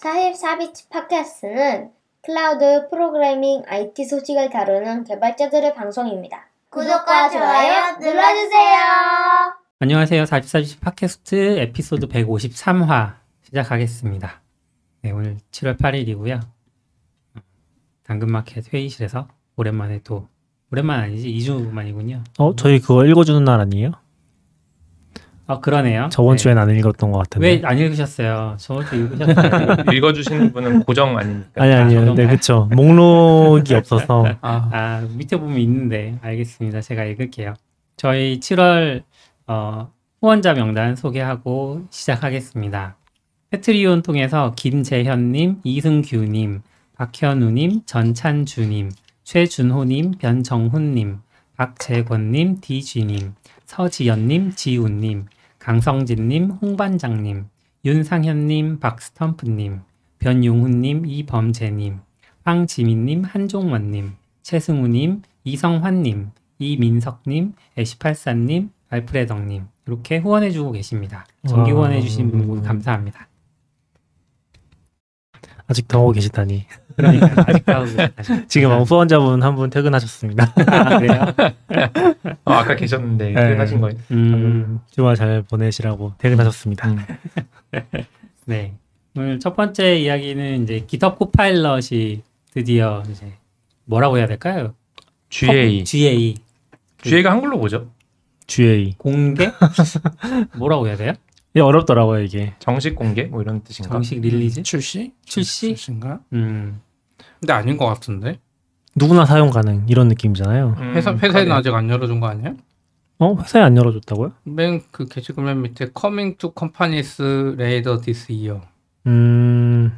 44비치 팟캐스트는 클라우드 프로그래밍 IT 소식을 다루는 개발자들의 방송입니다. 구독과 좋아요 눌러주세요. 안녕하세요. 44비치 팟캐스트 에피소드 153화 시작하겠습니다. 네, 오늘 7월 8일이고요. 당근마켓 회의실에서 오랜만에 또 오랜만 아니지 2주 만이군요. 어, 저희 그거 읽어주는 날 아니에요? 아 그러네요. 저번 네. 주엔 안 읽었던 것 같은데. 왜 안 읽으셨어요? 저번 주 읽으셨어요. 읽어주시는 분은 고정 아닙니까? 아니 아니요. 저도 네, 말- 그쵸. 목록이 없어서. 아, 아, 밑에 보면 있는데 알겠습니다. 제가 읽을게요. 저희 7월 어, 후원자 명단 소개하고 시작하겠습니다. 패트리온 통해서 김재현님, 이승규님, 박현우님, 전찬주님, 최준호님, 변정훈님, 박재권님, 디쥐님, 서지연님, 지훈님, 강성진님, 홍반장님, 윤상현님, 박스텀프님, 변용훈님, 이범재님, 황지민님, 한종원님, 최승우님, 이성환님, 이민석님, 애시팔사님, 알프레덕님 이렇게 후원해주고 계십니다. 정기 와. 후원해주신 분 감사합니다. 아직 더 하고 계시다니. 그러니까. 지금 후원자분 한 분 퇴근하셨습니다. 아, 그래요? 어, 아까 계셨는데 네. 하신 거예요. 음, 주말 잘 보내시라고 퇴근하셨습니다. 음. 네. 오늘 첫 번째 이야기는 이제 GitHub Copilot이 드디어 이제 뭐라고 해야 될까요? GA. GA GA가 한글로 뭐죠? GA. 공개? 뭐라고 해야 돼요? 이게 어렵더라고요, 이게. 정식 공개? 뭐 이런 뜻인가? 정식 release? 출시? 출시? 출시인가? 음. 근데 아닌 것 같은데. 누구나 사용 가능 이런 느낌이잖아요. 음, 회사 회사에는. 아직 안 열어준 거 아니야? 어? 회사에 안 열어줬다고요? 맨 그 게시글 맨 밑에 Coming to companies later this year. 음...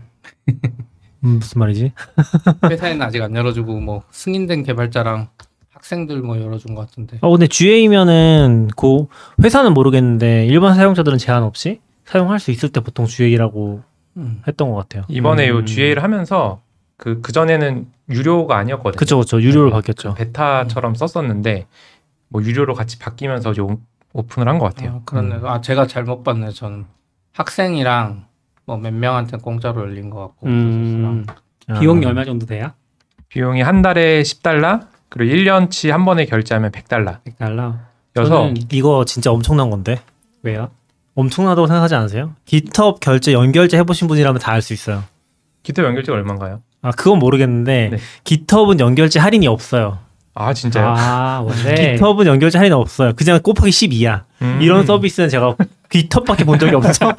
음, 무슨 말이지? 회사에는 아직 안 열어주고 뭐 승인된 개발자랑 학생들 뭐 열어준 것 같은데. 어, 근데 GA면은 그 회사는 모르겠는데 일반 사용자들은 제한 없이 사용할 수 있을 때 보통 GA라고 음. 했던 것 같아요. 이번에 음. 요 GA를 하면서 그, 그전에는 유료가 아니었거든요. 그쵸, 그쵸. 유료로 네. 바뀌었죠. 베타처럼 썼었는데 뭐 유료로 같이 바뀌면서 좀 오픈을 한 것 같아요. 아, 그렇네. 아 제가 잘못 봤네. 저는 학생이랑 뭐 몇 명한테 공짜로 열린 것 같고. 음. 아. 비용이 얼마 정도 돼요? 비용이 한 달에 10달러, 그리고 1년치 한 번에 결제하면 100달러. 100달러. 여서 저는 이거 진짜 엄청난 건데. 왜요? 엄청나다고 생각하지 않으세요? GitHub 결제 연결제 해보신 분이라면 다 알 수 있어요. 기타 연결제가 얼마인가요? 아 그건 모르겠는데 네. GitHub은 연결제 할인이 없어요. 아 진짜요? 아, 원래 GitHub은 연결제 할인 없어요. 그냥 곱하기 12야. 음. 이런 서비스는 제가 GitHub밖에 본 적이 없어.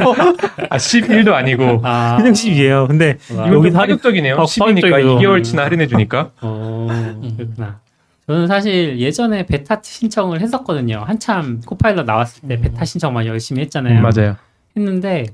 아 11도 아니고 아, 그냥 12예요. 근데 여기 파격적이네요. 어, 10이니까 파격적이죠. 2개월치나 할인해 주니까. 어, 그렇구나. 저는 사실 예전에 베타 신청을 했었거든요. 한참 코파일럿 나왔을 때 베타 신청 많이 열심히 했잖아요. 맞아요. 했는데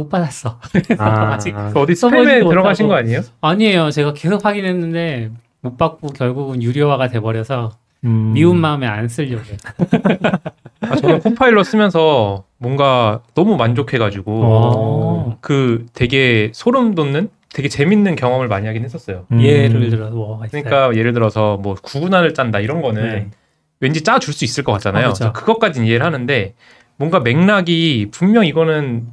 못 받았어. 아, 아직 그 어디 스팸에 들어가신. 거 아니에요? 아니에요. 제가 계속 확인했는데 못 받고 결국은 유료화가 돼버려서 음. 미운 마음에 안 쓰려고. 아, 저는 코파일럿 쓰면서 뭔가 너무 만족해가지고 어. 그 되게 소름 돋는 되게 재밌는 경험을 많이 하긴 했었어요. 음. 예를 들어서 뭐 있어요? 그러니까 예를 들어서 뭐 구분할을 짠다 이런 거는 네. 왠지 짜 줄 수 있을 것 같잖아요. 아, 그렇죠. 그것까지는 이해를 하는데 뭔가 맥락이 분명 이거는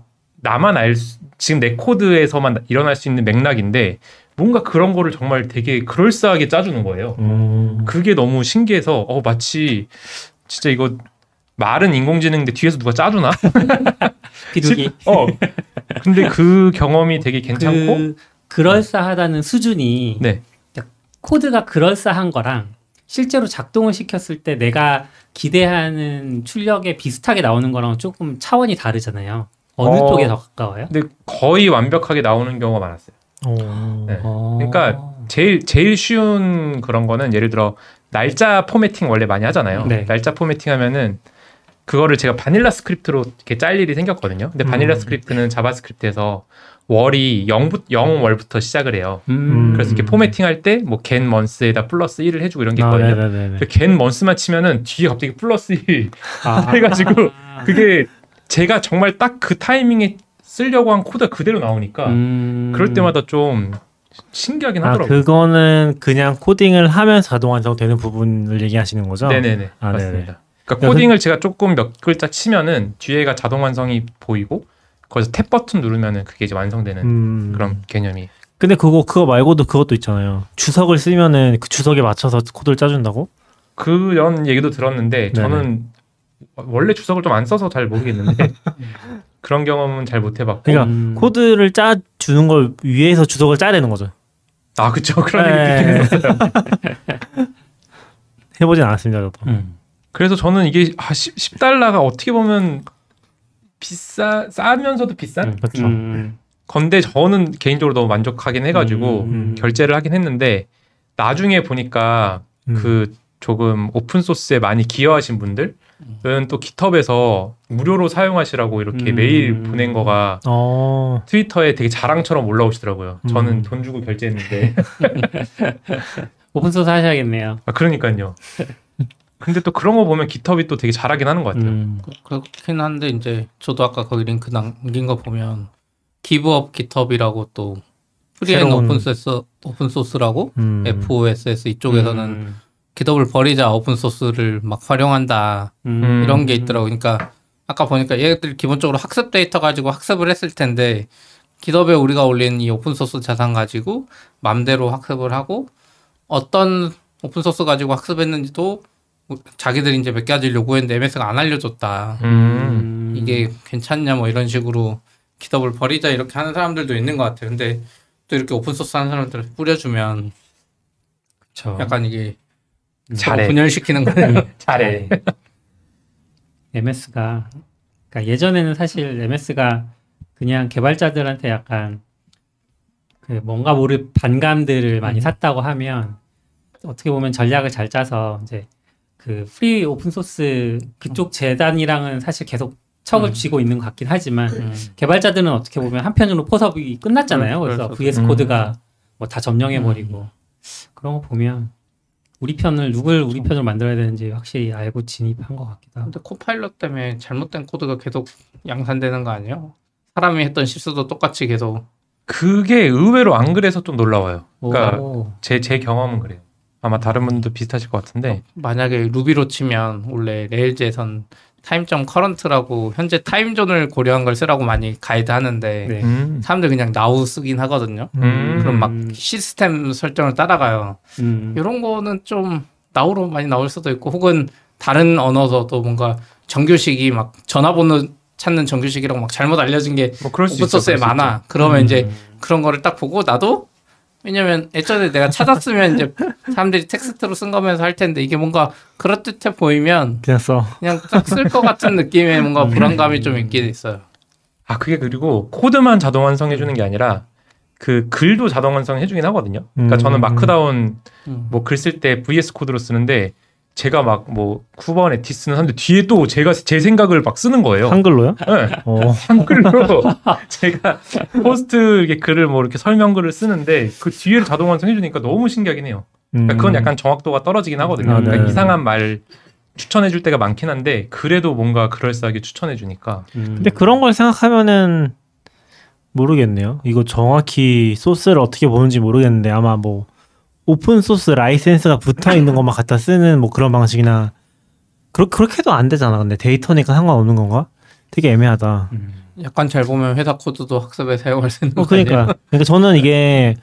나만 알 수, 지금 내 코드에서만 일어날 수 있는 맥락인데 뭔가 그런 거를 정말 되게 그럴싸하게 짜주는 거예요. 음. 그게 너무 신기해서 어 마치 진짜 이거 말은 인공지능인데 뒤에서 누가 짜주나? 비둘기. 어. 근데 그 경험이 되게 괜찮고 그 그럴싸하다는 수준이 네. 코드가 그럴싸한 거랑 실제로 작동을 시켰을 때 내가 기대하는 출력에 비슷하게 나오는 거랑 조금 차원이 다르잖아요. 어느 어. 쪽에 더 가까워요? 근데 거의 완벽하게 나오는 경우가 많았어요. 어. 네. 어. 그러니까 제일 제일 쉬운 그런 거는 예를 들어 날짜 formatting 원래 많이 하잖아요. 네. 날짜 formatting 하면은 그거를 제가 vanilla script로 이렇게 짤 일이 생겼거든요. 근데 바닐라 음. script는 JavaScript에서 월이 0부, 0월부터 시작을 해요. 음. 그래서 이렇게 formatting 할 때뭐 get months에다 플러스 1을 해주고 이런 게 아, 있거든요. 그 get months만 치면은 뒤에 갑자기 플러스 1 아. 해가지고 그게 제가 정말 딱 그 타이밍에 쓰려고 한 코드가 그대로 나오니까 음. 그럴 때마다 좀 신기하긴 아 하더라고요. 그거는 그냥 코딩을 하면서 자동 완성되는 부분을 얘기하시는 거죠? 네네네 아, 맞습니다. 네네. 그러니까 코딩을 제가 조금 몇 글자 치면은 뒤에가 자동 완성이 보이고 거기서 탭 버튼 누르면은 그게 이제 완성되는 음. 그런 개념이. 근데 그거 그거 말고도 그것도 있잖아요. 주석을 쓰면은 그 주석에 맞춰서 코드를 짜준다고? 그런 얘기도 들었는데 네네. 원래 주석을 좀 안 써서 잘 모르겠는데 그런 경험은 잘 못 해봤고. 그러니까 음. 코드를 짜 주는 걸 위에서 주석을 짜야 되는 거죠. 아 그쵸 그런 네. 얘기. 해보진 않았습니다, 저도. 음. 그래서 저는 이게 아, 10, 10달러가 어떻게 보면 비싸 싸면서도 비싼 그렇죠. 음. 건데 저는 개인적으로 너무 만족하긴 해가지고 음. 결제를 하긴 했는데 나중에 보니까 음. 그 조금 오픈 소스에 많이 기여하신 분들 은또 GitHub에서 무료로 사용하시라고 이렇게 음. 메일 보낸 거가 어. 트위터에 되게 자랑처럼 올라오시더라고요. 저는 음. 돈 주고 결제했는데 오픈소스 하셔야겠네요. 아, 그러니까요. 근데 또 그런 거 보면 GitHub이 또 되게 잘하긴 하는 것 같아요. 음. 그렇긴 한데 이제 저도 아까 거기 링크 남긴 거 보면 Give Up GitHub라고 또 free and 새로운- 오픈소스 오픈소스라고 음. FOSS 이쪽에서는 음. GitHub를 버리자 오픈 소스를 막 활용한다 음. 이런 게 있더라고. 그러니까 아까 보니까 얘들 기본적으로 학습 데이터 가지고 학습을 했을 텐데 GitHub에 우리가 올린 이 오픈 소스 자산 가지고 맘대로 학습을 하고 어떤 오픈 소스 가지고 학습했는지도 자기들이 이제 몇 가지 요구했는데 MS가 안 알려줬다. 음. 이게 괜찮냐 뭐 이런 식으로 GitHub를 버리자 이렇게 하는 사람들도 있는 것 같아요. 근데 또 이렇게 오픈소스 하는 사람들 뿌려주면 그쵸. 약간 이게 잘해. 서로 분열시키는 거네. 잘해. MS가 그러니까 예전에는 사실 MS가 그냥 개발자들한테 약간 그 뭔가 모를 반감들을 많이 샀다고 하면 어떻게 보면 전략을 잘 짜서 이제 그 free open source 그쪽 재단이랑은 사실 계속 척을 음. 지고 있는 것 같긴 하지만 음. 개발자들은 어떻게 보면 한편으로 포섭이 끝났잖아요. 음, 그래서. VS 음. Code가 뭐 다 점령해 버리고 그런 거 보면 우리 편을 누굴 우리 편으로 만들어야 되는지 확실히 알고 진입한 것 같기도 하고. 근데 Copilot 때문에 잘못된 코드가 계속 양산되는 거 아니에요? 사람이 했던 실수도 똑같이 계속 그게 의외로 안 그래서 좀 놀라워요. 그러니까 오. 제, 제 경험은 그래요. 아마 다른 분도 비슷하실 것 같은데 만약에 Ruby로 치면 원래 Rails에선 Time점 current라고 현재 time zone을 고려한 걸 쓰라고 많이 가이드 하는데 네. 음. 사람들 그냥 now 쓰긴 하거든요. 음. 그럼 막 시스템 설정을 따라가요. 음. 이런 거는 좀 now로 많이 나올 수도 있고 혹은 다른 언어서도 뭔가 정규식이 막 전화번호 찾는 정규식이라고 막 잘못 알려진 게뭐 그럴 수 있어. 오픈소스에 많아. 그러면 음. 이제 그런 거를 딱 보고 나도 왜냐면 예전에 내가 찾았으면 이제 사람들이 텍스트로 쓴 거면서 할 텐데 이게 뭔가 그럴듯해 보이면 그냥 써. 그냥 딱 쓸 것 같은 느낌의 뭔가 불안감이 좀 있긴 있어요. 아 그게 그리고 코드만 자동 완성해 주는 게 아니라 그 글도 자동 완성해 주긴 하거든요. 그러니까 음. 저는 Markdown 음. 뭐글 쓸 때 VS Code로 쓰는데 제가 막뭐 9번 에티스는 하는데 뒤에 또 제가 제 생각을 막 쓰는 거예요. 한글로요? 네. 어. 한글로 제가 post 이렇게 글을 뭐 이렇게 설명글을 쓰는데 그 뒤에를 자동 완성해 주니까 너무 신기하긴 해요. 그러니까 그건 약간 정확도가 떨어지긴 하거든요. 음. 아, 네. 그러니까 이상한 말 추천해 줄 때가 많긴 한데 그래도 뭔가 그럴싸하게 추천해 주니까 음. 근데 그런 걸 생각하면은 모르겠네요. 이거 정확히 소스를 어떻게 보는지 모르겠는데 아마 뭐 오픈 소스 라이센스가 붙어 있는 것만 갖다 쓰는 뭐 그런 방식이나 그렇 그렇게 해도 안 되잖아. 근데 데이터니까 상관없는 건가? 되게 애매하다. 음. 약간 잘 보면 회사 코드도 학습에 사용할 수 있는 어? 그러니까 그러니까 저는 이게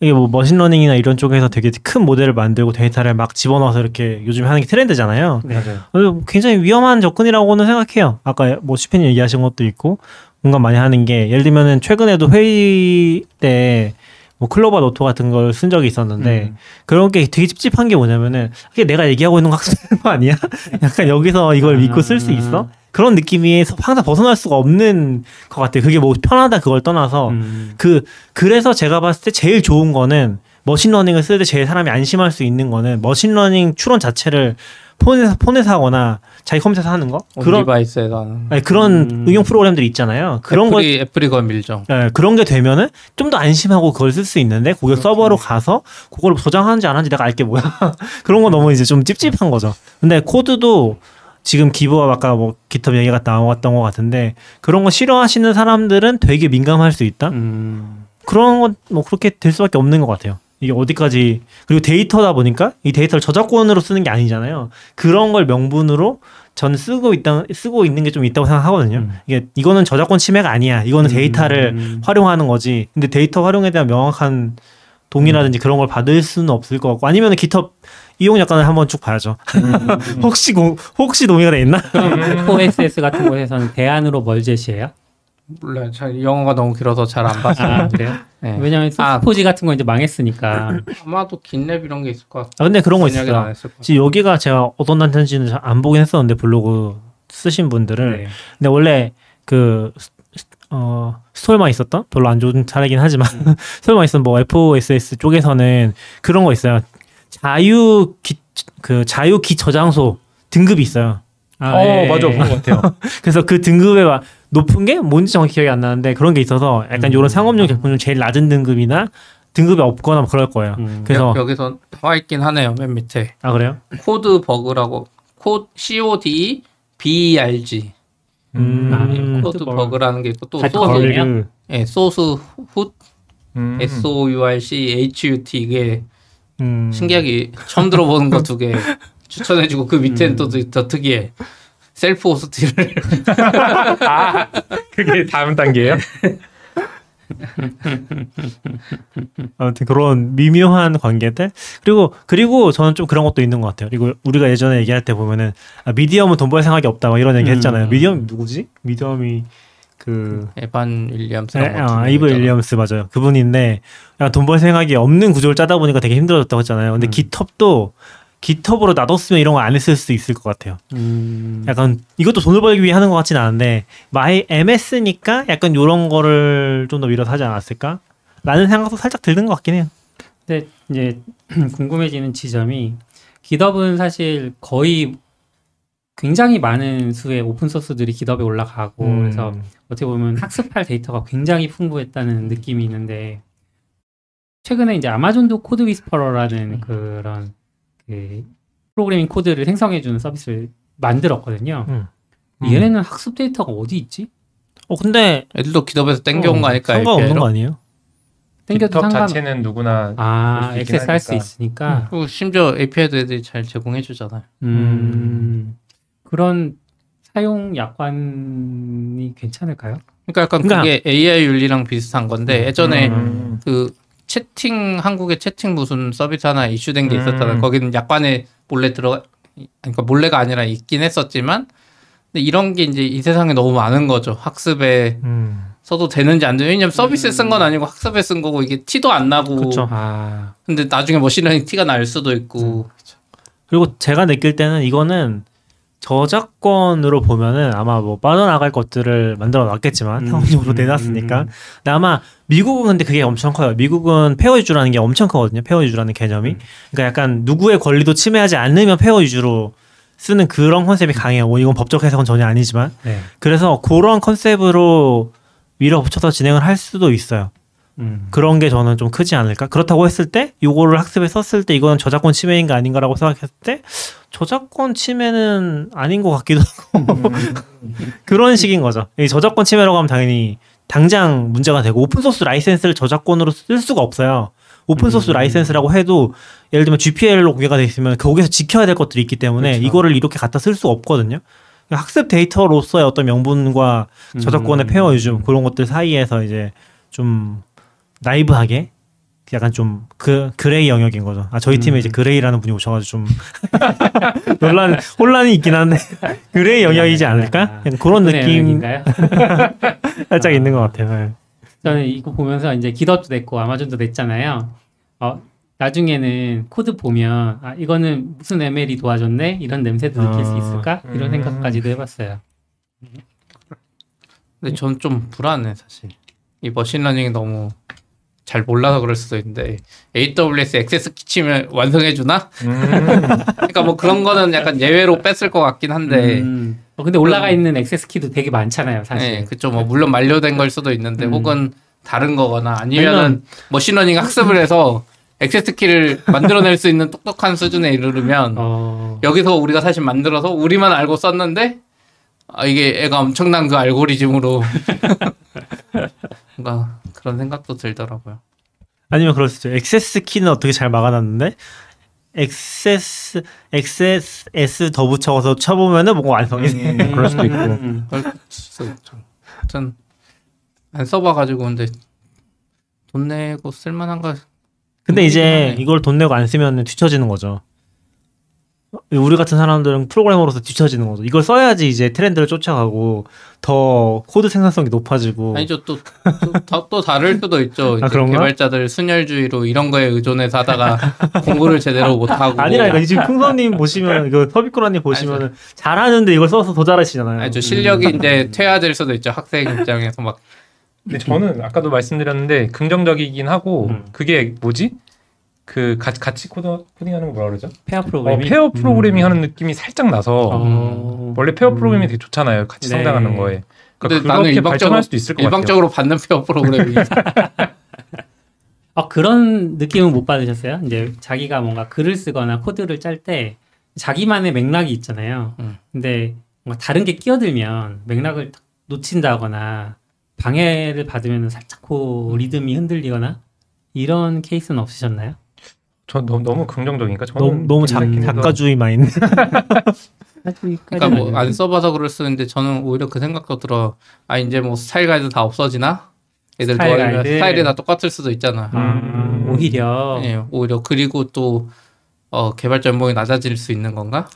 이게 뭐 machine learning이나 이런 쪽에서 되게 큰 모델을 만들고 데이터를 막 집어넣어서 이렇게 요즘에 하는 게 트렌드잖아요. 네. 맞아요. 어, 굉장히 위험한 접근이라고는 생각해요. 아까 뭐 슈페님 얘기하신 것도 있고 뭔가 많이 하는 게 예를 들면은 최근에도 회의 때 뭐 CLOVA Note 같은 걸 쓴 적이 있었는데 음. 그런 게 되게 찝찝한 게 뭐냐면은 그게 내가 얘기하고 있는 거 학습하는 거 아니야? 약간 여기서 이걸 믿고 쓸 수 있어? 그런 느낌에서 항상 벗어날 수가 없는 것 같아요. 그게 뭐 편하다 그걸 떠나서 음. 그 그래서 제가 봤을 때 제일 좋은 거는 machine learning을 쓸 때 제일 사람이 안심할 수 있는 거는 machine learning 추론 자체를 폰에서 폰에서 하거나 자기 컴퓨터에서 하는 거 on 그런 device에서 하는 아니, 그런 음. 응용 프로그램들이 있잖아요. 그런 거 애플이 애플이 그걸 밀죠. 예, 그런 게 되면은 좀 더 안심하고 그걸 쓸 수 있는데 고객 서버로 가서 그걸 저장하는지 안 하는지 내가 알게 뭐야 그런 거 너무 이제 좀 찝찝한 거죠. 근데 코드도 지금 기부업 아까 뭐 기톱 얘기가 나왔던 것 같은데 그런 거 싫어하시는 사람들은 되게 민감할 수 있다. 음. 그런 건 뭐 그렇게 될 수밖에 없는 것 같아요. 이게 어디까지 그리고 데이터다 보니까 이 데이터를 저작권으로 쓰는 게 아니잖아요. 그런 걸 명분으로 저는 쓰고 있다 쓰고 있는 게 좀 있다고 생각하거든요. 음. 이게 이거는 저작권 침해가 아니야. 이거는 데이터를 음. 활용하는 거지. 근데 데이터 활용에 대한 명확한 동의라든지 그런 걸 받을 수는 없을 것 같고 아니면 기톱 이용 약관을 한번 쭉 봐야죠. 혹시 공, 혹시 동의가 돼 있나? 그럼 OSS 같은 곳에서는 대안으로 뭘 제시해요? 몰라요. 잘 영어가 너무 길어서 잘 안 봤어요. 아 그래요? 네. 왜냐면 아. 소스포지 같은 거 이제 망했으니까. 아마도 긴랩 이런 게 있을 것 같아요. 아, 근데 그런 거 있어요. 지금 여기가 제가 어떤 단체인지는 잘안 보긴 했었는데 블로그 쓰신 분들을 네. 근데 원래 그 어, 스토리만 있었던 별로 안 좋은 사례긴 하지만 스토리만 있었던 뭐 FOSS 쪽에서는 그런 거 있어요. 자유 기, 그 자유 기 저장소 등급이 있어요. 아, 어 예, 맞아 예. 그런 것 같아요. 그래서 그 등급에 와- 높은 게 뭔지 정확히 기억이 안 나는데 그런 게 있어서 약간 음. 이런 상업용 제품 중 제일 낮은 등급이나 등급이 없거나 뭐 그럴 거예요. 음. 그래서 여, 기서 나와 있긴 하네요. 맨 밑에 아 그래요? Codeberg라고 코드 C O D B E R G 음. 아, 예. 코드 Codeberg. 버그라는 게 있고 또 소스 예 소스 훗 음. S O U R C H U T 이게 음. 신기하게 처음 들어보는 거 두 개 추천해주고 그 밑에는 음. 또 더 특이해 self host를 아 그게 다음 단계예요? 아무튼 그런 미묘한 관계들 그리고 그리고 저는 좀 그런 것도 있는 것 같아요. 그리고 우리가 예전에 얘기할 때 보면은 아, 미디엄은 돈 벌 생각이 없다 막 이런 얘기 음. 했잖아요. 미디엄 누구지? 미디엄이 그 에반 윌리엄스 에, 아, 아이브 윌리엄스 맞아요. 그분인데 돈 벌 생각이 없는 구조를 짜다 보니까 되게 힘들어졌다고 했잖아요. 근데 음. 기텁도 기텁으로 놔뒀으면 이런 거 안 했을 수도 있을 것 같아요. 음. 약간 이것도 돈을 벌기 위해 하는 것 같지는 않은데 마이 MS니까 약간 이런 거를 좀 더 밀어서 하지 않았을까? 라는 생각도 살짝 드는 것 같긴 해요. 근데 이제 궁금해지는 지점이 GitHub은 사실 거의 굉장히 많은 수의 open source들이 GitHub에 올라가고 음. 그래서 어떻게 보면 학습할 데이터가 굉장히 풍부했다는 느낌이 있는데 최근에 이제 아마존도 CodeWhisperer라는 그런 그 프로그래밍 코드를 생성해주는 서비스를 만들었거든요. 음. 얘네는 학습 데이터가 어디 있지? 어 근데 애들도 기덥에서 땡겨온 어, 거 아닐까 상관없는 API 로? 거 아니에요? 땡겨도 상관 자체는 누구나 아 액세스 할 수. 있으니까 그리고 심지어 API도 애들이 잘 제공해 주잖아요. 음, 그런 사용 약관이 괜찮을까요? 그러니까 약간 그러니까- 그게 AI 윤리랑 비슷한 건데 예전에 음. 그 채팅 한국에 채팅 무슨 서비스 하나 이슈된 게 음. 있었잖아요. 거기는 약관에 몰래 들어 그러니까 몰래가 아니라 있긴 했었지만 근데 이런 게 이제 이 세상에 너무 많은 거죠. 학습에 음. 써도 되는지 안 되는지 왜냐면 서비스에 쓴 건 아니고 학습에 쓴 거고 이게 티도 안 나고 그쵸. 아, 근데 나중에 machine learning 티가 날 수도 있고 그리고 제가 느낄 때는 이거는 저작권으로 보면은 아마 뭐 빠져나갈 것들을 만들어 놨겠지만 음, 상업적으로 음, 내놨으니까. 음, 음. 근데 아마 미국은 근데 그게 엄청 커요. 미국은 fair use라는 게 엄청 크거든요 fair use라는 개념이. 음. 그러니까 약간 누구의 권리도 침해하지 않으면 fair use로 쓰는 그런 컨셉이 강해요. 뭐 이건 법적 해석은 전혀 아니지만. 네. 그래서 그런 컨셉으로 밀어붙여서 진행을 할 수도 있어요 음. 그런 게 저는 좀 크지 않을까? 그렇다고 했을 때 요거를 학습에 썼을 때 이거는 저작권 침해인가 아닌가라고 생각했을 때 저작권 침해는 아닌 것 같기도 하고 그런 식인 거죠. 이 저작권 침해라고 하면 당연히 당장 문제가 되고 open source license를 저작권으로 쓸 수가 없어요. open source 음. license라고 해도 예를 들면 GPL로 공개가 돼 있으면 거기서 지켜야 될 것들이 있기 때문에 그렇죠. 이거를 이렇게 갖다 쓸 수가 없거든요. 학습 데이터로서의 어떤 명분과 저작권의 음. fair use 음. 그런 것들 사이에서 이제 좀 나이브하게 약간 좀 그 gray 영역인 거죠. 아 저희 팀에 음. 이제 그레이라는 분이 오셔가지고 좀 논란 혼란이 있긴 한데 gray 영역이지 않을까? 약간 그런 느낌? 살짝 있는 것 같아요. 네. 저는 이거 보면서 이제 GitHub도 냈고 아마존도 냈잖아요. 어, 나중에는 코드 보면 아 이거는 무슨 ML이 도와줬네 이런 냄새도 느낄 수 아, 있을까 이런 음. 생각까지도 해봤어요. 근데 전 좀 불안해 사실 이 machine learning이 너무 잘 몰라서 그럴 수도 있는데 AWS access key 치면 완성해 주나? 음. 그러니까 뭐 그런 거는 약간 예외로 뺐을 것 같긴 한데 음. 어, 근데 올라가 있는 access key도 되게 많잖아요, 사실. 네, 그쵸. 뭐 물론 만료된 걸 수도 있는데 음. 혹은 다른 거거나 아니면은 아니면- machine learning 학습을 해서 access key를 만들어낼 수 있는 똑똑한 수준에 이르르면 어, 여기서 우리가 사실 만들어서 우리만 알고 썼는데 아, 이게 애가 엄청난 그 알고리즘으로 뭔가 그런 생각도 들더라고요. 아니면 그럴 수 있죠. access key는 어떻게 잘 막아놨는데 access XS 더 붙여서 쳐보면은 뭔가 완성이 돼. 음, 그럴 수도 있고. 음. 그럴 수도 있죠. 하여튼 안 써봐가지고 근데 돈 내고 쓸만한가 근데 이제. 이걸 돈 내고 안 쓰면 뒤처지는 거죠. 우리 같은 사람들은 프로그래머로서 뒤처지는 거죠. 이걸 써야지 이제 트렌드를 쫓아가고 더 코드 생산성이 높아지고. 아니죠 또또또 다를 수도 있죠. 이제 아? 개발자들 순혈주의로 이런 거에 의존해서 하다가 공부를 제대로 못 하고 아니라니까 지금 풍선님 보시면 이거 서비코라님 보시면 잘하는데 이걸 써서 더 잘하시잖아요. 아니죠 실력이 이제 퇴화될 수도 있죠 학생 입장에서 막 근데 저는 아까도 말씀드렸는데 긍정적이긴 하고 음. 그게 뭐지? 그 같이 같이 코드 코딩하는 거 뭐라 그러죠? pair 어, programming. pair programming 하는 느낌이 살짝 나서 어. 원래 pair programming 되게 좋잖아요. 같이 네. 성장하는 거에. 근데 그러니까 나는 그렇게 일방적으로 수도 있을 것 같아요. 일방적으로 받는 pair programming 아, 그런 느낌은 못 받으셨어요? 이제 자기가 뭔가 글을 쓰거나 코드를 짤 때 자기만의 맥락이 있잖아요. 음. 근데 뭔가 다른 게 끼어들면 맥락을 딱 놓친다거나 방해를 받으면 살짝 그 리듬이 흔들리거나 이런 케이스는 없으셨나요? 저 너무, 너무 긍정적이니까 저는 너무 너무 작. 작가주의 마인드. 그러니까 뭐 안 써봐서 그럴 수 있는데 저는 오히려 그 생각도 들어 아 이제 뭐 style guide 다 없어지나 애들 스타일 도와주면 가이드. 스타일이 다 똑같을 수도 있잖아 음, 오히려 예, 오히려 그리고 또 어, 개발자 연봉이 낮아질 수 있는 건가?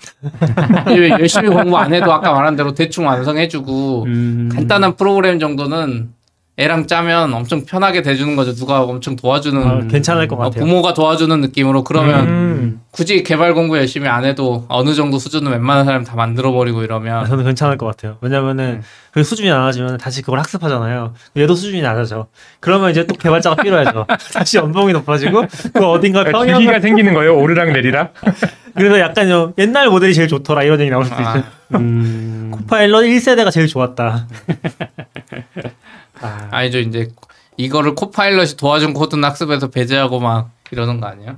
왜 열심히 공부 안 해도 아까 말한 대로 대충 완성해주고 음, 간단한 프로그램 정도는 애랑 짜면 엄청 편하게 대주는 거죠. 누가 엄청 도와주는 아, 괜찮을 것 어, 같아요. 부모가 도와주는 느낌으로 그러면 음. 굳이 개발 공부 열심히 안 해도 어느 정도 수준은 웬만한 사람 다 만들어 버리고 아, 이러면 저는 괜찮을 것 같아요. 왜냐면은 그 수준이 낮아지면 다시 그걸 학습하잖아요. 얘도 수준이 낮아져. 그러면 이제 또 개발자가 필요하죠. 다시 연봉이 높아지고 그 어딘가 평형 기기가 생기는 거예요. 오르락 내리락. 그래서 약간 좀 옛날 모델이 제일 좋더라 이런 얘기 나올 수도 아, 있죠. 음, Copilot 1세대가 제일 좋았다. 아, 아니죠 이제 이거를 Copilot이 도와준 코드는 학습에서 배제하고 막 이러는 거 아니에요?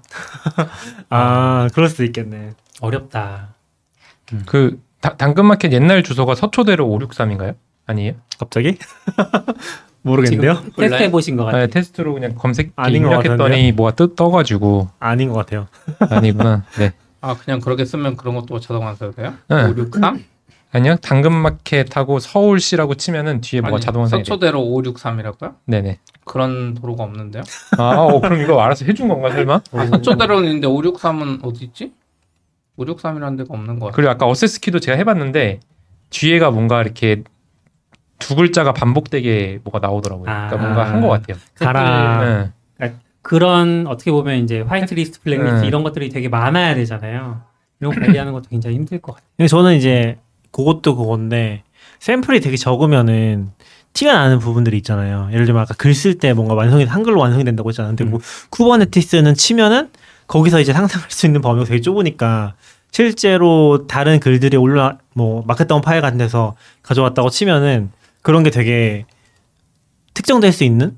아 그럴 수도 있겠네. 어렵다. 그 다- 당근마켓 옛날 주소가 서초대로 563인가요? 아니에요? 갑자기? 모르겠는데요. 지금 테스트 해 보신 것 같아요. 아, 테스트로 그냥 검색 입력했더니? 뭐가 뜨, 떠가지고 아닌 것 같아요. 아니구나. 네. 아 그냥 그렇게 쓰면 그런 것도 자동 완성돼요 네. 563? 아니요. 당근마켓하고 서울시라고 치면은 뒤에 뭐가 자동 완성이 돼. 서초대로 563이라고요? 네네. 그런 도로가 없는데요? 아, 어, 그럼 이거 알아서 해준 건가 설마? 아, 서초대로는 있는데 563은 어디 있지? 563이라는 데가 없는 것 같아요. 그리고 아까 어세스키도 제가 해봤는데 뒤에가 뭔가 이렇게 두 글자가 반복되게 뭐가 나오더라고요. 그러니까 아. 뭔가 한 것 같아요. 가라. 네. 그런 어떻게 보면 이제 화이트리스트, 블랙리스트 네. 이런 것들이 되게 많아야 되잖아요. 이런 거 관리하는 것도 굉장히 힘들 것 같아요. 저는 이제 그것도 그건데 샘플이 되게 적으면은 티가 나는 부분들이 있잖아요. 예를 들면 아까 글 쓸 때 뭔가 완성이 한글로 완성이 된다고 했잖아요. 근데 뭐 Kubernetes는 치면은 거기서 이제 상상할 수 있는 범위가 되게 좁으니까 실제로 다른 글들이 올라 뭐 markdown 파일 같은 데서 가져왔다고 치면은 그런 게 되게 특정될 수 있는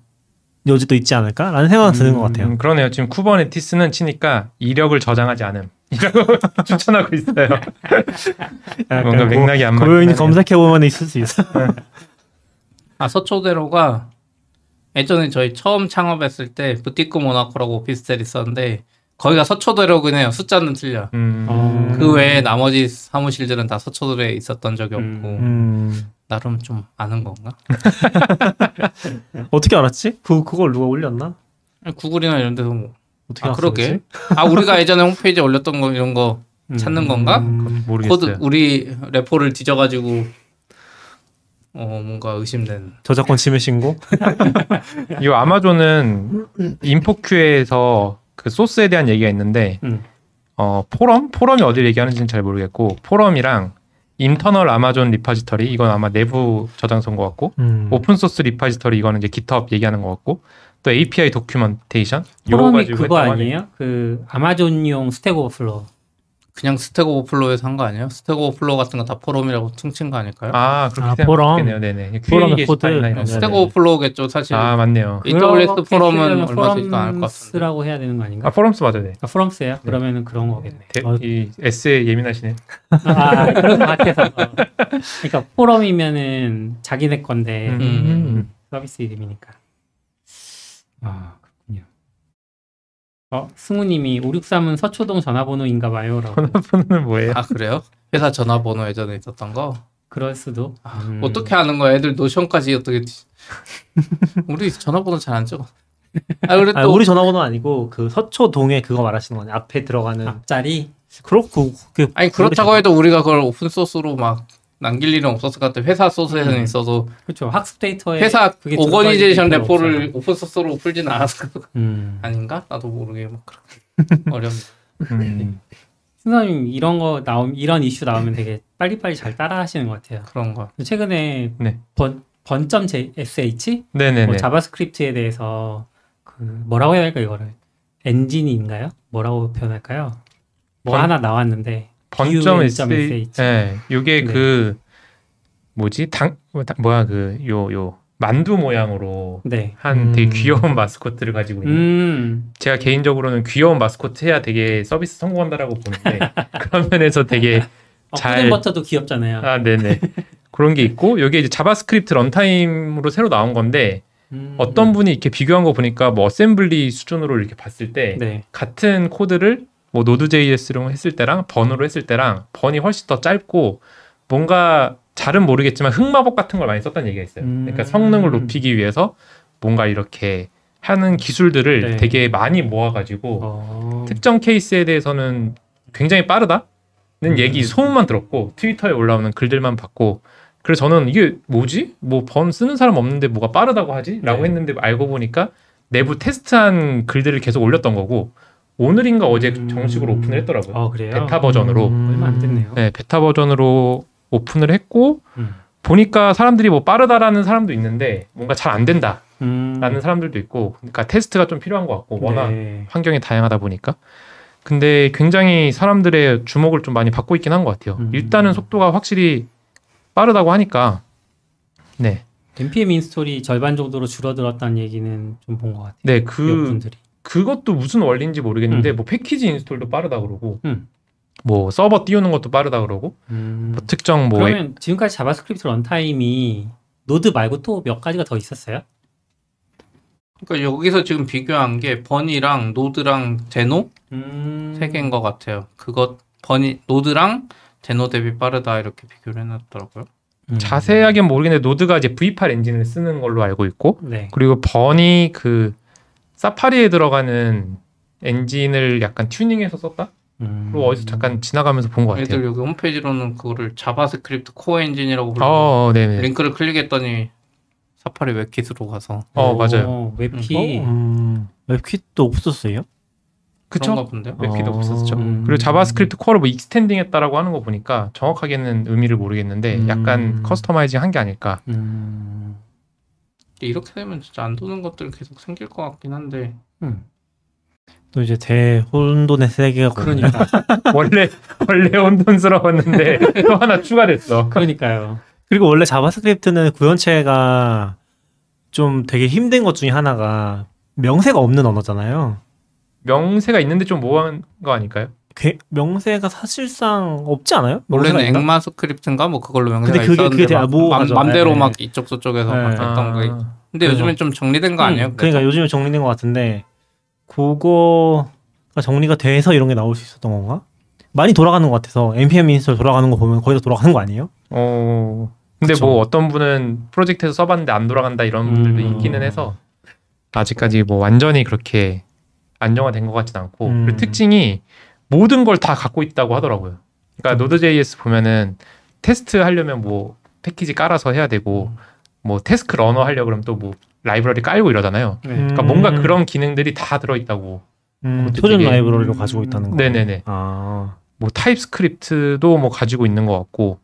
요지도 있지 않을까라는 생각은 드는 것 같아요. 음, 그러네요. 지금 쿠버네티스는 치니까 이력을 저장하지 않음. 이라고 추천하고 있어요. 뭔가 맥락이 안 고, 고요히 맞긴 검색해 보면 있을 수 있어. 아 서초대로가 예전에 저희 처음 창업했을 때 부티크 모나코라고 오피스텔 있었는데 거기가 서초대로긴 해요. 숫자는 틀려. 음. 어. 그 외에 나머지 사무실들은 다 서초대로에 있었던 적이 없고 음. 음, 나름 좀 아는 건가? 어떻게 알았지? 그 그걸 누가 올렸나? 구글이나 이런 데서 뭐. 어떻게 아? 그러게. 아 우리가 예전에 홈페이지에 올렸던 거 이런 거 찾는 건가? 음, 모르겠어요. 코드 우리 repo를 뒤져가지고 어 뭔가 의심되는. 저작권 침해 신고? 이 아마존은 InfoQ에서 그 소스에 대한 얘기가 있는데 음. 어 포럼 포럼이 어디를 얘기하는지는 잘 모르겠고 포럼이랑 internal Amazon repository 이건 아마 내부 저장소인 것 같고 음. open source repository 이거는 이제 GitHub 얘기하는 것 같고 또 API documentation 요거 포럼이 가지고 그거. 아니에요? 그 아마존용 Stack Overflow. 그냥 Stack Overflow에서 한 거 아니에요? Stack Overflow 같은 거 다 포럼이라고 퉁친 거 아닐까요? 아 그렇게 아, 생각했네요. 네네. 포럼의 QA 코드. 네. 거. Stack 네네. Overflow겠죠 사실. 아 맞네요. AWS 포럼은 얼마 되지도 않을 것 같은데. forums라고 해야 되는 거 아닌가? 아 forums 맞아요. 네. 아, forums예요? 그러면은 그런 거겠네. 대- 어. 이 S에 예민하시네. 아, 그런 것 같아서. 어. 그러니까 포럼이면은 자기네 건데 음. 서비스 이름이니까. 아, 그렇군요. 어, 승우님이 563은 서초동 전화번호인가 봐요라고. 전화번호는 뭐예요? 아 그래요? 회사 전화번호 예전에 있었던 거 그럴 수도. 아, 음. 어떻게 하는 거야? 애들 노션까지 어떻게 우리 전화번호 잘 안 적어. 아 그래 또 아니, 우리 전화번호 아니고 그 서초동에 그거 말하시는 거냐? 앞에 들어가는 앞자리. 그렇고 그 아니 그렇다고 해도 우리가 그걸 오픈 소스로 막 남길 일은 없었을 것 같아. 회사 소스에는 음. 있어서 그렇죠. 학습 데이터에 회사 organization repo를. open source로 풀진 않았을 것 음. 아닌가? 나도 모르게 막 그렇게 어렵네. 음. 승우님 이런 거 나오 이런 이슈 나오면 되게 빨리빨리 잘 따라하시는 것 같아요. 그런 거. 최근에 네. Bun bun.sh 네네네. 뭐 JavaScript에 대해서 그 뭐라고 해야 할까 이거를 엔진인가요? 뭐라고 표현할까요? 뭐 Bun- 하나 나왔는데 bun 점. sh. 네, 요게 네. 그 뭐지 당 뭐, 당- 뭐야 그요요 만두 모양으로 네. 한 되게 음. 귀여운 마스코트를 가지고 있는. 음. 제가 개인적으로는 귀여운 마스코트 해야 되게 서비스 성공한다라고 보는데 그런 면에서 되게 어, 잘- Bun도 귀엽잖아요. 아 네네 그런 게 있고 여기 이제 JavaScript runtime으로 새로 나온 건데 음. 어떤 분이 이렇게 비교한 거 보니까 뭐 assembly 수준으로 이렇게 봤을 때 네. 같은 코드를 뭐 Node.js로 했을 때랑 Bun으로 했을 때랑 Bun이 훨씬 더 짧고 뭔가 잘은 모르겠지만 흑마법 같은 걸 많이 썼다는 얘기가 있어요. 음. 그러니까 성능을 높이기 위해서 뭔가 이렇게 하는 기술들을 네. 되게 많이 모아가지고 어. 특정 케이스에 대해서는 굉장히 빠르다는 음. 얘기 소문만 들었고 트위터에 올라오는 글들만 봤고 그래서 저는 이게 뭐지? 뭐 Bun 쓰는 사람 없는데 뭐가 빠르다고 하지? 라고 네. 했는데 알고 보니까 내부 테스트한 글들을 계속 올렸던 거고 오늘인가 어제 음. 정식으로 오픈을 했더라고요. 어, 그래요? 베타 버전으로. 음. 얼마 안 됐네요. 네, 베타 버전으로 오픈을 했고 음. 보니까 사람들이 뭐 빠르다라는 사람도 있는데 뭔가 잘 안 된다 라는 음. 사람들도 있고 그러니까 테스트가 좀 필요한 것 같고 워낙 네. 환경이 다양하다 보니까. 근데 굉장히 사람들의 주목을 좀 많이 받고 있긴 한 것 같아요. 음. 일단은 속도가 확실히 빠르다고 하니까. 네. npm 인스톨이 절반 정도로 줄어들었다는 얘기는 좀 본 것 같아요. 네, 몇 그, 분들이. 그것도 무슨 원리인지 모르겠는데, 음. 뭐 package install도 빠르다 그러고, 음. 뭐 서버 띄우는 것도 빠르다 그러고, 음. 뭐 특정 뭐, 그러면 지금까지 JavaScript runtime이 Node 말고 또 몇 가지가 더 있었어요? 그러니까 여기서 지금 비교한 게 Bun이랑 Node랑 Deno 음. 세 개인 것 같아요. 그것 Bun이 Node랑 Deno 대비 빠르다 이렇게 비교를 해놨더라고요. 음. 자세하게는 모르겠는데, Node가 이제 V8 엔진을 쓰는 걸로 알고 있고, 네. 그리고 Bun이 그 사파리에 들어가는 엔진을 약간 튜닝해서 썼다? 음. 그리고 어디서 잠깐 지나가면서 본 것 같아요. 얘들 여기 홈페이지로는 그거를 JavaScriptCore 엔진이라고 부르고 어, 네네. 링크를 클릭했더니 사파리 WebKit으로 가서 어, 오, 맞아요. WebKit. 음, WebKit도 없었어요? 그쵸? 그런가 본데요. WebKit도 어. 없었죠. 음. 그리고 JavaScriptCore를 뭐 extending 했다라고 하는 거 보니까 정확하게는 의미를 모르겠는데 음. 약간 customizing 한 게 아닐까. 음. 이렇게 되면 진짜 안 도는 것들 계속 생길 것 같긴 한데 음. 또 이제 대혼돈의 세계가 그러니까. 원래 원래 혼돈스러웠는데 또 하나 추가됐어. 그러니까요. 그리고 원래 JavaScript는 구현체가 좀 되게 힘든 것 중에 하나가 명세가 없는 언어잖아요. 명세가 있는데 좀 모호한 거 아닐까요? 그 명세가 사실상 없지 않아요? 원래는? ECMAScript인가 뭐 그걸로 명세가 근데 그게- 있었는데 그게 되게 막 모호하죠. 맘, 맘대로 네. 막 이쪽 저쪽에서 네. 막 했던 거. 아, 근데 그래서- 요즘엔 좀 정리된 거 아니에요? 음, 그러니까 요즘에 정리된 것 같은데 그거가 정리가 돼서 이런 게 나올 수 있었던 건가? 많이 돌아가는 것 같아서 npm install 돌아가는 거 보면 거의 다 돌아가는 거 아니에요? 어. 근데 그쵸. 뭐 어떤 분은 프로젝트에서 써봤는데 안 돌아간다 이런 분들도 음. 있기는 해서 아직까지 뭐 완전히 그렇게 안정화된 것 같진 않고 음. 특징이 모든 걸 다 갖고 있다고 하더라고요. 그러니까 Node.js 보면은 테스트 하려면 뭐 패키지 깔아서 해야 되고 뭐 task runner 하려 그러면 또 뭐 라이브러리 깔고 이러잖아요. 네. 그러니까 뭔가 그런 기능들이 다 들어있다고. 음, 표준 라이브러리로 가지고 있다는 거. 네네네. 아, 뭐 TypeScript도 뭐 가지고 있는 것 같고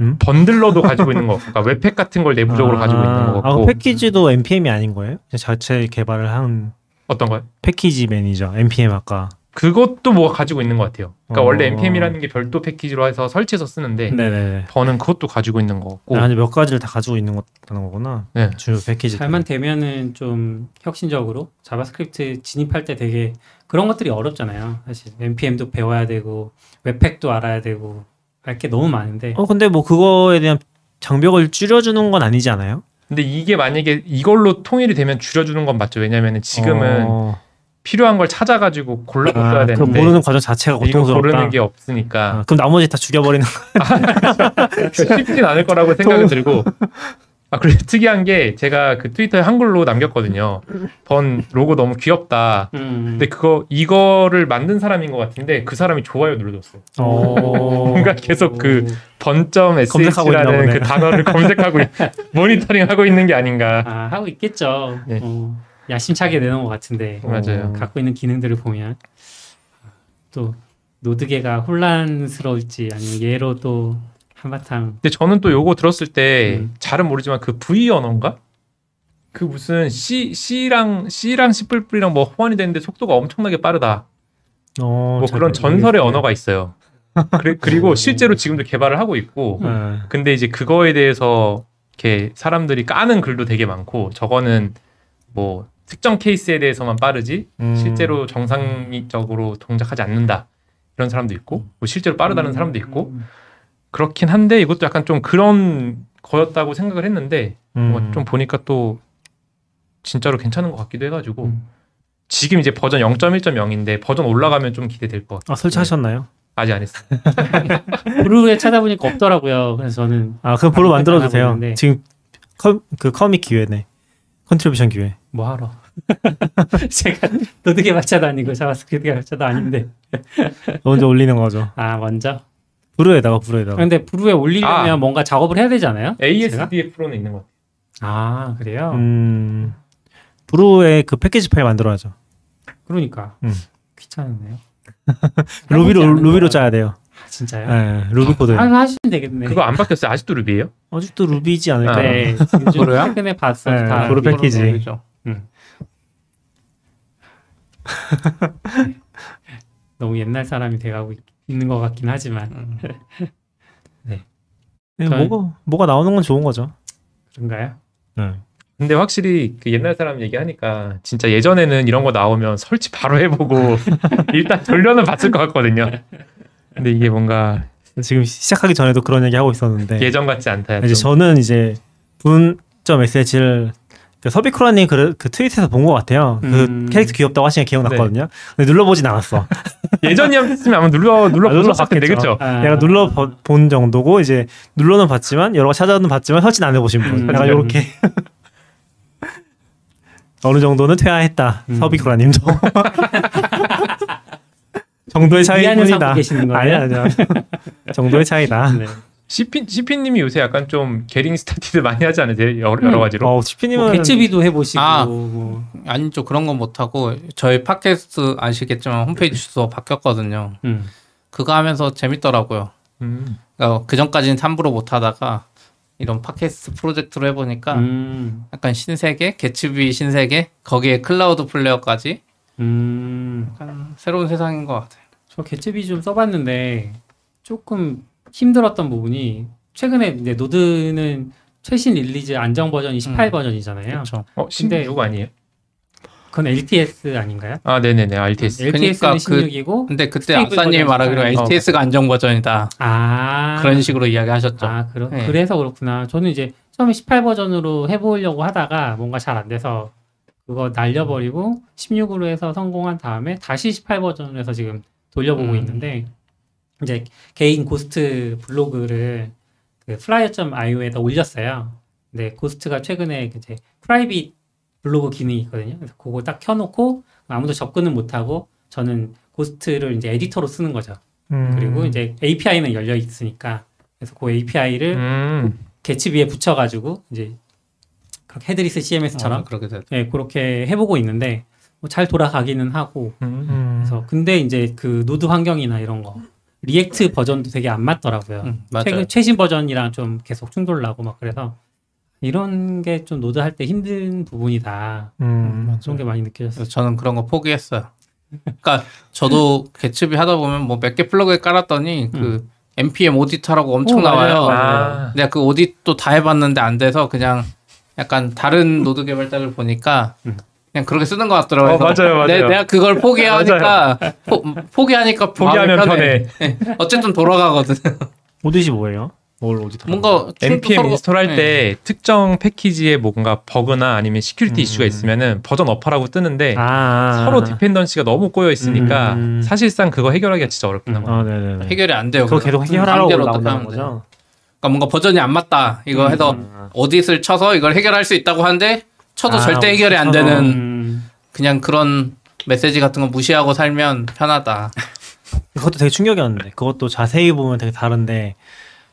음? bundler도 가지고 있는 것 같고 그러니까 webpack 같은 걸 내부적으로 가지고 있는 것 아, 같고 그 패키지도 npm이 아닌 거예요? 자체 개발을 한 어떤 거요? package manager npm 아까. 그것도 뭐 가지고 있는 것 같아요. 그러니까 어. 원래 npm이라는 게 별도 패키지로 해서 설치해서 쓰는데 네네네. Bun은 그것도 가지고 있는 것 같고 아, 몇 가지를 다 가지고 있는 거라는 거구나. 네. 주 패키지. 잘만 되면은 좀 혁신적으로 JavaScript 진입할 때 되게 그런 것들이 어렵잖아요. 사실 npm도 배워야 되고 웹팩도 알아야 되고 할게 너무 많은데 어 근데 뭐 그거에 대한 장벽을 줄여주는 건 아니지 않아요? 근데 이게 만약에 이걸로 통일이 되면 줄여주는 건 맞죠. 왜냐면은 지금은 어, 필요한 걸 찾아가지고 골라서 써야 아, 그 되는데 모르는 과정 자체가 고통스럽다. 고르는 게 없으니까 아, 그럼 나머지 다 죽여버리는 쉽진 않을 거라고 생각이 들고 아 그리고 특이한 게 제가 그 트위터에 한글로 남겼거든요. 번 로고 너무 귀엽다. 음. 근데 그거 이거를 만든 사람인 것 같은데 그 사람이 좋아요 눌러줬어요. 어... 뭔가 계속 그 번점 sh라는. 그 단어를 검색하고 있- 모니터링하고 있는 게 아닌가. 아 하고 있겠죠. 네. 어, 야심차게 내놓은 것 같은데 맞아요. 갖고 있는 기능들을 보면 또 노드계가 혼란스러울지 아니면 얘로 또 한바탕 근데 저는 또 요거 들었을 때 음. 잘은 모르지만 그 V 언어인가? 그 무슨 C C랑 C랑 C++이랑 뭐 호환이 되는데 속도가 엄청나게 빠르다. 어, 뭐잘 그런 전설의 모르겠어요. 언어가 있어요. 그리, 그리고 실제로 지금도 개발을 하고 있고 네. 근데 이제 그거에 대해서 이렇게 사람들이 까는 글도 되게 많고 저거는 뭐 특정 케이스에 대해서만 빠르지 음. 실제로 정상적으로 동작하지 않는다 이런 사람도 있고 뭐 실제로 빠르다는 사람도 있고 그렇긴 한데 이것도 약간 좀 그런 거였다고 생각을 했는데 음. 뭐좀 보니까 또 진짜로 괜찮은 것 같기도 해가지고 음. 지금 이제 버전 0.1.0인데 버전 올라가면 좀 기대될 것 같아요. 아 설치하셨나요? 아직 안 했어요. brew에 찾아보니까 없더라고요. 그래서 저는 아 그럼 brew 만들어도 돼요. 지금 커, 그 commit 기회네. contribution 기회. 뭐 하러? 제가 Node 개발자도 아니고 JavaScript 개발자도 아닌데 먼저 올리는 거죠. 아 먼저. brew에다가 brew에다가. 근데 brew에 올리려면 아. 뭔가 작업을 해야 되잖아요. 제가? asdf로는 있는 것 같아요. 아 그래요? 음. brew에 그 패키지 파일 만들어야죠. 그러니까 음. 귀찮네요. Ruby로 Ruby로. 짜야 돼요. 아, 진짜요? 네, 루비 코드. 아, 하시면 되겠네. 그거 안 바뀌었어요. 아직도 Ruby예요? 아직도 Ruby지 않을까? 아. 네. 요즘 brew야? 최근에 봤어. 네, 다 brew 패키지. 모르죠. 너무 옛날 사람이 돼가고 있- 있는 것 같긴 하지만 음. 네, 저는- 뭐가 뭐가 나오는 건 좋은 거죠. 그런가요? 네. 근데 확실히 그 옛날 사람 얘기하니까 진짜 예전에는 이런 거 나오면 설치 바로 해보고 일단 돌려는 봤을 것 같거든요. 근데 이게 뭔가 지금 시작하기 전에도 그런 얘기 하고 있었는데 예전 같지 않다. 네. 이제 좀. 저는 이제 분점 SH를 그 서비크라님 그, 그 트윗에서 본 것 같아요. 그 음. 캐릭터 귀엽다고 하시는 게 기억났거든요. 근데 눌러보진 않았어. 예전이었으면 아마 눌러 눌러 아, 눌러 봤을 텐데 봤겠죠. 그렇죠. 아, 내가 눌러 보- 본 정도고 이제 눌러는 봤지만 여러 가 찾아는 봤지만 설치는 안 해보신 분. 음. 약간 이렇게 어느 정도는 퇴화했다. 음. 서비크라님도 정도의 차이뿐이다. 이해하는 사람 계시는 거예요? 아니 아니야. 정도의 차이다. 네. CP CP님이 요새 약간 좀 getting started 많이 하지 않으세요? 여러, 여러 가지로. 어, 뭐 치피님은 Gatsby도 해보시고 아. 뭐 아니죠 그런 건 못하고 저희 팟캐스트 아시겠지만 홈페이지 주소 바뀌었거든요. 음. 그거 하면서 재밌더라고요. 음. 그러니까 그 전까지는 함부로 못하다가 이런 팟캐스트 프로젝트로 해보니까 음. 약간 신세계, Gatsby 신세계, 거기에 Cloudflare까지 음. 약간 새로운 세상인 것 같아요. 저 Gatsby 좀 써봤는데 조금 힘들었던 부분이 최근에 이제 Node는 최신 release 안정 버전이 18 음. 버전이잖아요. 그렇죠. 어, 16 아니에요? 그건 LTS 아닌가요? 아, 네네네. LTS. LTS는 그러니까 그- 16이고 근데 그때 버전이 말하기로. LTS가 안정 버전이다 아 그런 식으로 이야기하셨죠. 아 그러, 네. 그래서 그렇구나. 저는 이제 처음에 18 버전으로 해보려고 하다가 뭔가 잘 안 돼서 그거 날려버리고 16으로 해서 성공한 다음에 다시 18 버전으로 해서 지금 돌려보고 음. 있는데 이제 개인 Ghost 블로그를 그 fly.io에다 올렸어요. 근데 Ghost가 최근에 이제 private 블로그 기능이 있거든요. 그래서 그거 딱 켜놓고 아무도 접근은 못하고 저는 Ghost를 이제 에디터로 쓰는 거죠. 음. 그리고 이제 API는 열려 있으니까 그래서 그 API를 음. Gatsby에 붙여가지고 이제 그렇게 headless CMS처럼 어, 그렇게 됐. 네, 그렇게 해보고 있는데 뭐 잘 돌아가기는 하고 음. 음. 그래서 근데 이제 그 Node 환경이나 이런 거 React 버전도 되게 안 맞더라고요. 음. 최근 최신 버전이랑 좀 계속 충돌 나고 막 그래서 이런 게 좀 Node 할 때 힘든 부분이다. 음. 그런 게 많이 느껴졌어요. 저는 그런 거 포기했어요. 그러니까 저도 Gatsby 하다 보면 뭐 몇 개 플러그인 깔았더니 그 npm audit라고 엄청 오, 나와요. 맞아요. 내가 그 audit도 다 해봤는데 안 돼서 그냥 약간 다른 Node 개발자를 보니까 음. 그냥 그렇게 쓰는 것 같더라고요. 어, 맞아요, 맞아요. 내, 내가 그걸 포기하니까 포, 포기하니까 포기하면 마음이 편해. 네. 어쨌든 돌아가거든. 오디시 뭐예요? 뭘 audit? 뭔가 npm 서로- install할 네. 때 특정 패키지에 뭔가 버그나 아니면 security 음. 이슈가 있으면은 버전 up하라고 뜨는데 아, 아, 서로 아. dependency가 너무 꼬여 있으니까 음. 사실상 그거 해결하기가 진짜 어렵긴 음. 하거든요. 아. 해결이 안 돼요. 그거. 계속 해결하라고 나온다는 하면 돼요. 거죠. 그러니까 뭔가 버전이 안 맞다. 이거 해서 음. 어디를 쳐서 이걸 해결할 수 있다고 하는데 쳐도 아, 절대 해결이 안. 되는 음, 그냥 그런 메시지 같은 거 무시하고 살면 편하다. 그것도 되게 충격이었는데 그것도 자세히 보면 되게 다른데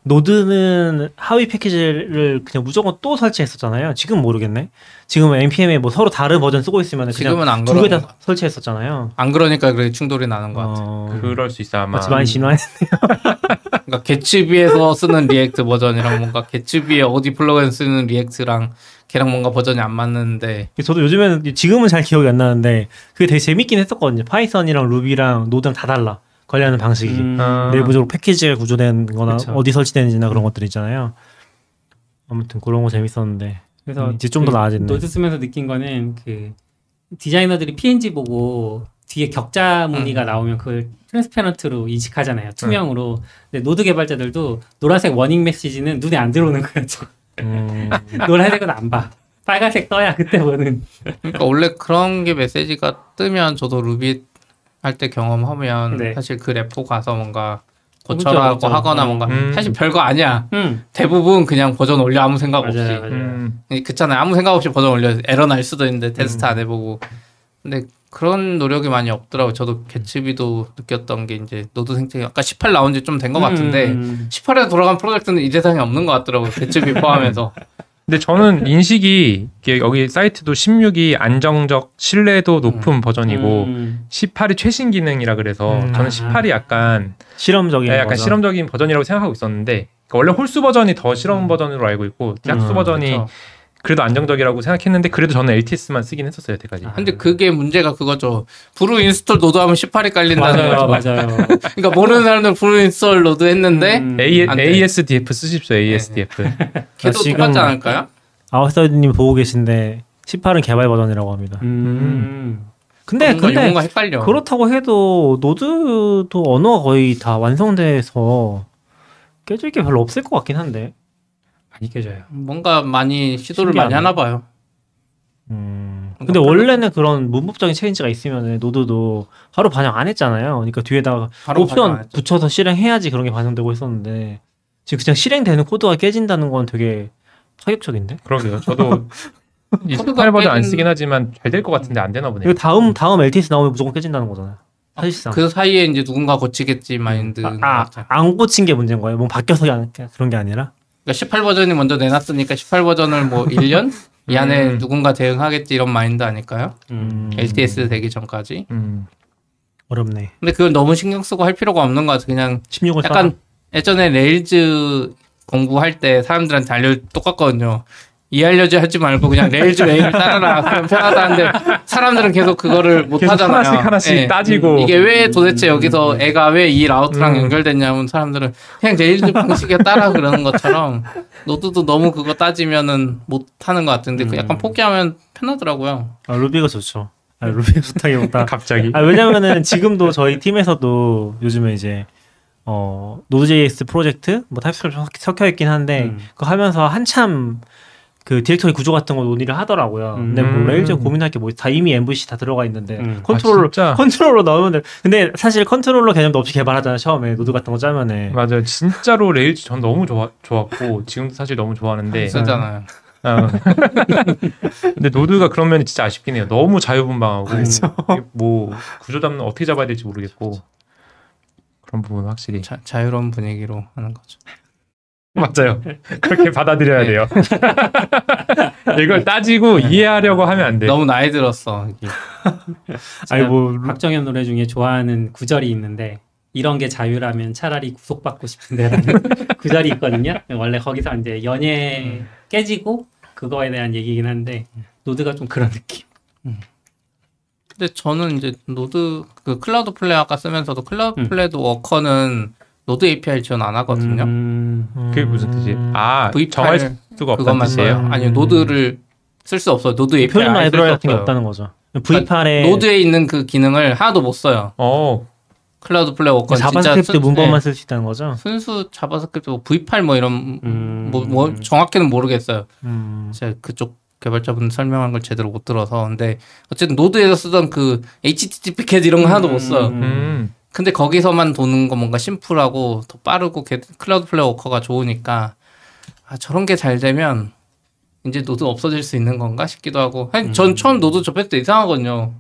Node는 하위 패키지를 그냥 무조건 또 설치했었잖아요. 지금 모르겠네. 지금은 npm에 뭐 서로 다른 버전 쓰고 있으면 지금은 안 그런 개 거. 다 설치했었잖아요. 안 그러니까 그렇게 충돌이 나는 것 같아. 어, 그럴 수 있어 아마. 마치 많이 진화해. 그러니까 Gatsby에서 쓰는 React 버전이랑 뭔가 Gatsby에 어디 플러그인 쓰는 React랑 걔랑 뭔가 버전이 안 맞는데 저도 요즘에는 지금은 잘 기억이 안 나는데 그게 되게 재밌긴 했었거든요. Python이랑 Ruby랑 Node랑 다 달라. 관리하는 방식이. 음, 아. 내부적으로 패키지가 구조된 거나 그쵸. 어디 설치되는지나 그런 것들 있잖아요. 아무튼 그런 거 재밌었는데 그래서 이제 좀더그 나아졌네. Node 쓰면서 느낀 거는 그 디자이너들이 PNG 보고 뒤에 격자 무늬가 나오면 그걸 transparent로 인식하잖아요. 투명으로. 근데 Node 개발자들도 노란색 warning 메시지는 눈에 안 들어오는 거였죠. 음, 노란색은 안 봐. 빨간색 떠야 그때 보는. 그러니까 원래 그런 게 메시지가 뜨면 저도 루비 할 때 경험하면 네. 사실 그 repo 가서 뭔가 그렇죠, 고쳐라고 그렇죠. 하거나 어. 뭔가 음. 사실 별거 아니야. 음. 대부분 그냥 버전 올려 아무 생각 없이. 맞아요, 맞아요. 음, 그렇잖아요. 아무 생각 없이 버전 올려 에러 날 수도 있는데 테스트 안 해보고. 근데 그런 노력이 많이 없더라고요. 저도 Gatsby도 느꼈던 게 이제 Node 생태계 아까 18 나온 지 좀 된 것 같은데 음. 18에 돌아간 프로젝트는 이 세상에 없는 것 같더라고요. Gatsby 포함해서. 근데 저는 인식이 이게 여기 사이트도 16이 안정적 신뢰도 높은 버전이고 음. 18이 최신 기능이라 그래서 음. 저는 18이 약간 실험적인 네, 약간 버전. 실험적인 버전이라고 생각하고 있었는데 그러니까 원래 홀수 버전이 더 실험 버전으로 알고 있고 짝수 음, 버전이 그렇죠. 그래도 안정적이라고 생각했는데 그래도 저는 LTS만 쓰긴 했었어요 여태까지. 근데 그게 문제가 그거죠. brew install node하면 18이 깔린다는 맞아요, 거죠. 맞아요. 그러니까 모르는 사람들 brew install node 했는데 음. A. ASDF 쓰십시오 ASDF. 걔도 아, 지금- 똑같지 않을까요? 아웃사이드님 보고 계신데 18은 개발 버전이라고 합니다. 음. 근데 뭔가 근데 헷갈려. 그렇다고 해도 Node도 언어가 거의 다 완성돼서 깨질 게 별로 없을 것 같긴 한데. 많이 깨져요. 뭔가 많이 시도를 신기하네. 많이 하나 봐요. 음. 근데 원래는 그런 문법적인 change가 있으면 Node도 바로 반영 안 했잖아요. 그러니까 뒤에다가 바로 반영 안 옵션 했죠. 붙여서 실행해야지 그런 게 반영되고 있었는데 지금 그냥 실행되는 코드가 깨진다는 건 되게 파격적인데? 그러게요. 저도 이 코드가 18 버전 안 쓰긴 하지만 잘 될 것 같은데 안 되나 보네요. 이거 다음 다음 LTS 나오면 무조건 깨진다는 거잖아요. 사실상. 그 사이에 이제 누군가 고치겠지 마인드. 아, 아, 안 고친 게 문제인 거예요. 뭐 바뀌어서 안- 그런 게 아니라. 그러니까 18 버전이 먼저 내놨으니까 18 버전을 뭐 1년 이 안에 음. 누군가 대응하겠지 이런 마인드 아닐까요? 음. LTS 되기 전까지. 음. 어렵네. 근데 그걸 너무 신경 쓰고 할 필요가 없는 것 같아. 그냥 16을 약간 예전에 Rails 공부할 때 사람들한테 알려 똑같거든요. 이해하려지 하지 말고 그냥 Rails way를 따라라. 그럼 편하다는데 사람들은 계속 그거를 못 계속 하잖아요. 하나씩 하나씩 예. 따지고. 이게 왜 도대체 여기서 얘가 왜 이 route랑 음. 연결됐냐면 사람들은 그냥 Rails 방식에 따라 그러는 것처럼 Node도 너무 그거 따지면은 못 하는 것 같은데 그 약간 포기하면 편하더라고요. 아, Ruby가 좋죠. 아, Ruby가 좋다기보다. 갑자기. 아, 왜냐면은 지금도 저희 팀에서도 요즘에 이제 어 Node.js 프로젝트 뭐 TypeScript 섞- 섞여 있긴 한데 음. 그거 하면서 한참 그 디렉터리 구조 같은 거 논의를 하더라고요. 근데 뭐 음. Rails 고민할 게 뭐 다 이미 MVC 다 들어가 있는데 음. 컨트롤러 아? 컨트롤러 넣으면 돼. 근데 사실 컨트롤러 개념도 없이 개발하잖아요. 처음에 Node 같은 거 짜면은. 맞아요. 진짜로 Rails 전 너무 좋아, 좋았고 지금도 사실 너무 좋아하는데 쓰잖아요. 어. 근데 노드가 그런 면이 진짜 아쉽긴 해요. 너무 자유분방하고 이게 뭐 구조 잡는 어떻게 잡아야 될지 모르겠고 그런 부분은 확실히 자, 자유로운 분위기로 하는 거죠. 맞아요. 그렇게 받아들여야 돼요. 이걸 따지고 이해하려고 하면 안 돼. 너무 나이 들었어. 아니 뭐 루- 박정현 노래 중에 좋아하는 구절이 있는데 이런 게 자유라면 차라리 구속받고 싶은데라는 구절이 있거든요. 원래 거기서 이제 연애 깨지고 그거에 대한 얘기긴 한데 Node가 좀 그런 느낌. 근데 저는 이제 Node 그 Cloudflare 아까 쓰면서도 클라우드 음. 플레이도 워커는 노드 API 지원 안 하거든요. 음, 그게 무슨 뜻이에요? 음. 아 V8 정할 수가 없다는 뜻이에요. 써요. 아니요 Node를 쓸 수 없어요. Node API 표준 라이브러리 수 같은 게. 없다는 거죠. V8에 Node에 있는 그 기능을 하나도 못 써요. 어 Cloudflare Worker JavaScript 순- 문법만 네, 쓸수 있다는 거죠. 순수 JavaScript 뭐 V8 뭐 이런 음. 뭐, 뭐 정확히는 모르겠어요. 음. 제가 그쪽 개발자분 설명한 걸 제대로 못 들어서 근데 어쨌든 Node에서 쓰던 그 HTTP GET 이런 거 하나도 못 써. 음. 음. 근데 거기서만 도는 거 뭔가 심플하고 더 빠르고 게- Cloudflare Worker가 좋으니까 아 저런 게 잘 되면 이제 Node 없어질 수 있는 건가 싶기도 하고. 아니, 전 처음 Node 접했을 때 이상하거든요.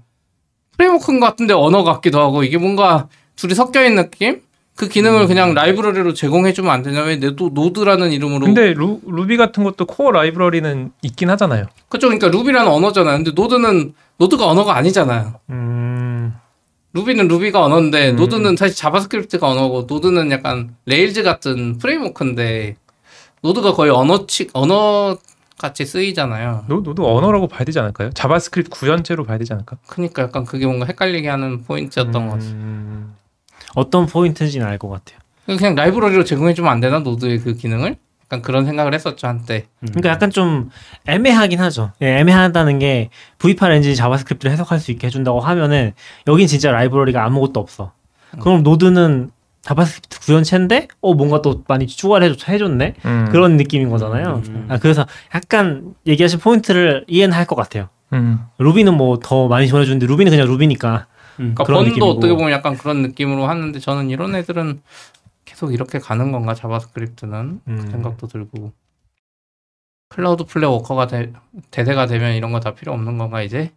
프레임워크 같은데 언어 같기도 하고 이게 뭔가 둘이 섞여 있는 느낌? 그 기능을 그냥 라이브러리로 제공해주면 안 되냐 왜 내도 Node라는 이름으로 근데 루, 루비 같은 것도 코어 라이브러리는 있긴 하잖아요. 그쵸. 그러니까 Ruby라는 언어잖아요. 근데 Node는 Node가 언어가 아니잖아요. 음. Ruby는 Ruby가 언어인데 음. Node는 사실 JavaScript가 언어고 Node는 약간 Rails 같은 프레임워크인데 Node가 거의 언어치 언어 같이 쓰이잖아요. 노, Node 언어라고 봐야 되지 않을까요? JavaScript 구현체로 봐야 되지 않을까? 그러니까 약간 그게 뭔가 헷갈리게 하는 포인트였던 것 같아요. 음. 어떤 포인트인지는 알 것 같아요. 그냥 라이브러리로 제공해 주면 안 되나 Node의 그 기능을? 약간 그런 생각을 했었죠 한때. 그러니까 약간 좀 애매하긴 하죠. 예, 애매하다는 게 V8 엔진 JavaScript를 해석할 수 있게 해준다고 하면은 여긴 진짜 라이브러리가 아무것도 없어. 그럼 Node는 JavaScript 구현체인데 어 뭔가 또 많이 추가를 해줬, 해줬네 음. 그런 느낌인 거잖아요. 음. 아, 그래서 약간 얘기하신 포인트를 이해는 할 것 같아요. 음. Ruby는 뭐 더 많이 지원해주는데 Ruby는 그냥 Ruby니까 음. 그러니까 그런 번도 느낌이고. 어떻게 보면 약간 그런 느낌으로 하는데 저는 이런 애들은 계속 이렇게 가는 건가 JavaScript는 그 음. 생각도 들고 Cloudflare Worker가 대, 대세가 되면 이런 거 다 필요 없는 건가 이제?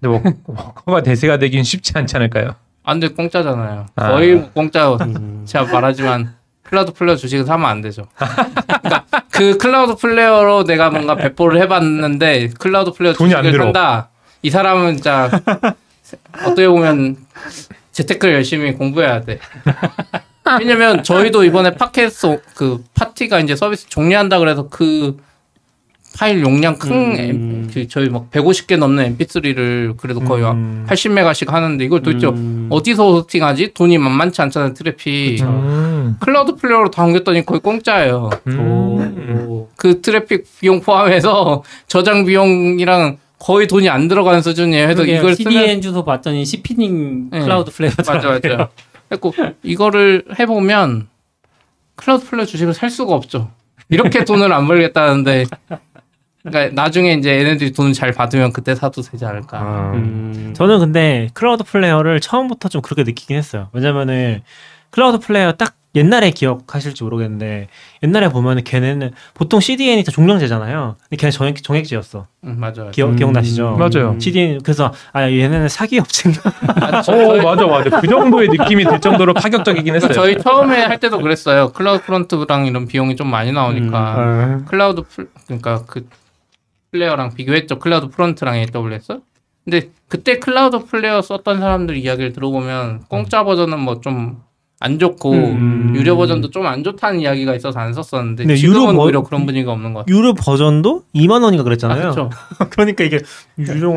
근데 뭐 워커가 대세가 되긴 쉽지 않지 않을까요? 근데 공짜잖아요. 아. 거의 뭐 공짜. 음. 제가 말하지만 Cloudflare 주식을 사면 안 되죠. 그러니까 그 Cloudflare로 내가 뭔가 배포를 해봤는데 클라우드 안 주식을. 산다. 이 사람은 진짜 어떻게 보면 재테크를 열심히 공부해야 돼. 왜냐면 저희도 이번에 팟캐스트 그 파티가 이제 서비스 종료한다 그래서 그 파일 용량 큰 음. M- 그 저희 막 150개 넘는 MP3를 그래도 거의 음. 80메가씩 하는데 이걸 도대체 음. 어디서 호스팅하지? 돈이 만만치 않잖아요 트래픽. 음. Cloudflare로 다 옮겼더니 거의 공짜예요. 음. 오. 그 트래픽 비용 포함해서 저장 비용이랑 거의 돈이 안 들어가는 수준이에요. 그러게요. 이걸 쓰면 CDN 주소 봤더니 CP닝 네. Cloudflare 맞아 맞아. 그래고 이거를 해보면 Cloudflare 주식을 살 수가 없죠. 이렇게 돈을 안 벌겠다는데. 그러니까 나중에 이제 얘네들이 돈을 잘 받으면 그때 사도 되지 않을까. 아. 음. 저는 근데 클라우드 플레이어를 처음부터 좀 그렇게 느끼긴 했어요. 왜냐면은 Cloudflare 딱 옛날에 기억하실지 모르겠는데 옛날에 보면은 걔네는 보통 CDN이 다 종량제잖아요. 근데 걔네 정액, 정액제였어. 음, 맞아요. 기억, 음. 기억나시죠? 맞아요. CDN 그래서 아 얘네는 사기 업체인가? 어 맞아 맞아 그 정도의 느낌이 들 정도로 파격적이긴 했어요. 저희 처음에 할 때도 그랬어요. CloudFront랑 이런 비용이 좀 많이 나오니까. 아, Cloudfl, 그러니까 그 flare랑 비교했죠. CloudFront랑 AWS. 근데 그때 Cloudflare 썼던 사람들 이야기를 들어보면 공짜 버전은 뭐좀 안 좋고 음. 유료 버전도 좀 안 좋다는 이야기가 있어서 안 썼었는데 근데 지금은 유료 버- 오히려 그런 분위기가 없는 것 같아요. 유료 버전도 2만 원인가 아, 그랬잖아요. 그렇죠. 그러니까 이게 유료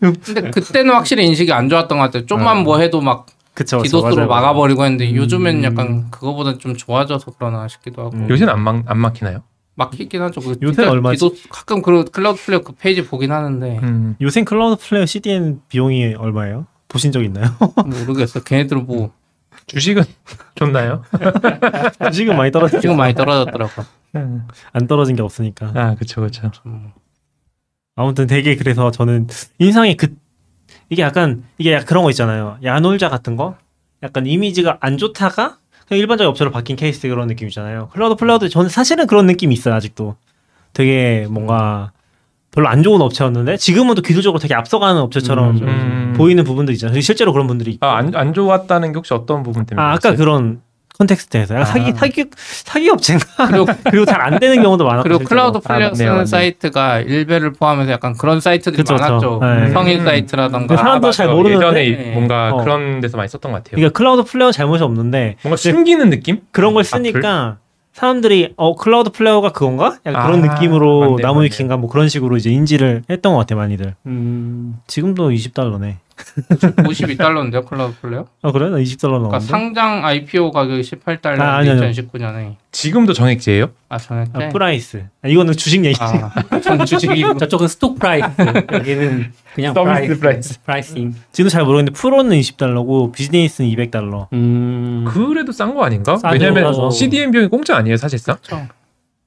근데 그때는 확실히 인식이 안 좋았던 것 같아요. 좀만 아. 뭐 해도 막 그쵸, 맞아요. 막아버리고 했는데 요즘엔 음. 약간 그거보다 좀 좋아져서 그러나 싶기도 하고 음. 요새는 안, 막, 안 막히나요? 막히긴 하죠. 그 요새 얼마지? 디도스 가끔 그 Cloudflare 그 페이지 보긴 하는데 음. 요새 Cloudflare CDN 비용이 얼마예요? 보신 적 있나요? 모르겠어. 걔네들은 뭐 주식은 좋나요? 지금 많이 떨어지 지금 많이 떨어졌더라고. 안 떨어진 게 없으니까. 아 그쵸 그쵸. 음. 아무튼 되게 그래서 저는 인상이 그 이게 약간 이게 약간 그런 거 있잖아요. 야놀자 같은 거. 약간 이미지가 안 좋다가 그냥 일반적인 업체로 바뀐 케이스 그런 느낌이잖아요. Cloudflare 저는 사실은 그런 느낌이 있어요 아직도. 되게 뭔가 별로 안 좋은 업체였는데 지금은 또 기술적으로 되게 앞서가는 업체처럼 음, 음. 보이는 부분도 있잖아요. 실제로 그런 분들이 있고. 아 안 안 좋았다는 게 혹시 어떤 부분 때문에? 아, 아까? 그런 context에서 아. 사기 사기 사기 업체인가 그리고 그리고 잘 안 되는 경우도 많았고 그리고 실제로. Cloudflare 아, 쓰는. 사이트가 일베를 포함해서 약간 그런 사이트들이 그쵸. 많았죠. 네. 성인 음. 사이트라던가. 그 사람도 잘 맞아. 모르는데? 예전에 뭔가 어. 그런 데서 많이 썼던 것 같아요. 그러니까 Cloudflare 잘못이 없는데 뭔가 숨기는 느낌? 그런 걸? 쓰니까 사람들이 어 Cloudflare가 그건가? 약간 그런 아, 느낌으로 맞네요, 나무위키인가 뭐 그런 식으로 이제 인지를 했던 것 같아 많이들. 음. 지금도 20달러네. 52달러인데요, Cloudflare? 아 그래? 나 20달러 그러니까 나왔는데. 상장 IPO 가격이 18달러 아, 아니요, 아니요. 2019년에. 지금도 정액제예요? 아, 정했대? 아, price. 아, 이거는 주식 얘기. 아, 전 주식이고. 저쪽은 stock price, 여기는 그냥 서비스 price, price. pricing. 지금 잘 모르겠는데 프로는 20달러고 비즈니스는 200달러. 음, 그래도 싼 거 아닌가? 싸죠. 왜냐면 싸죠. CDN 비용이 공짜 아니에요 사실상?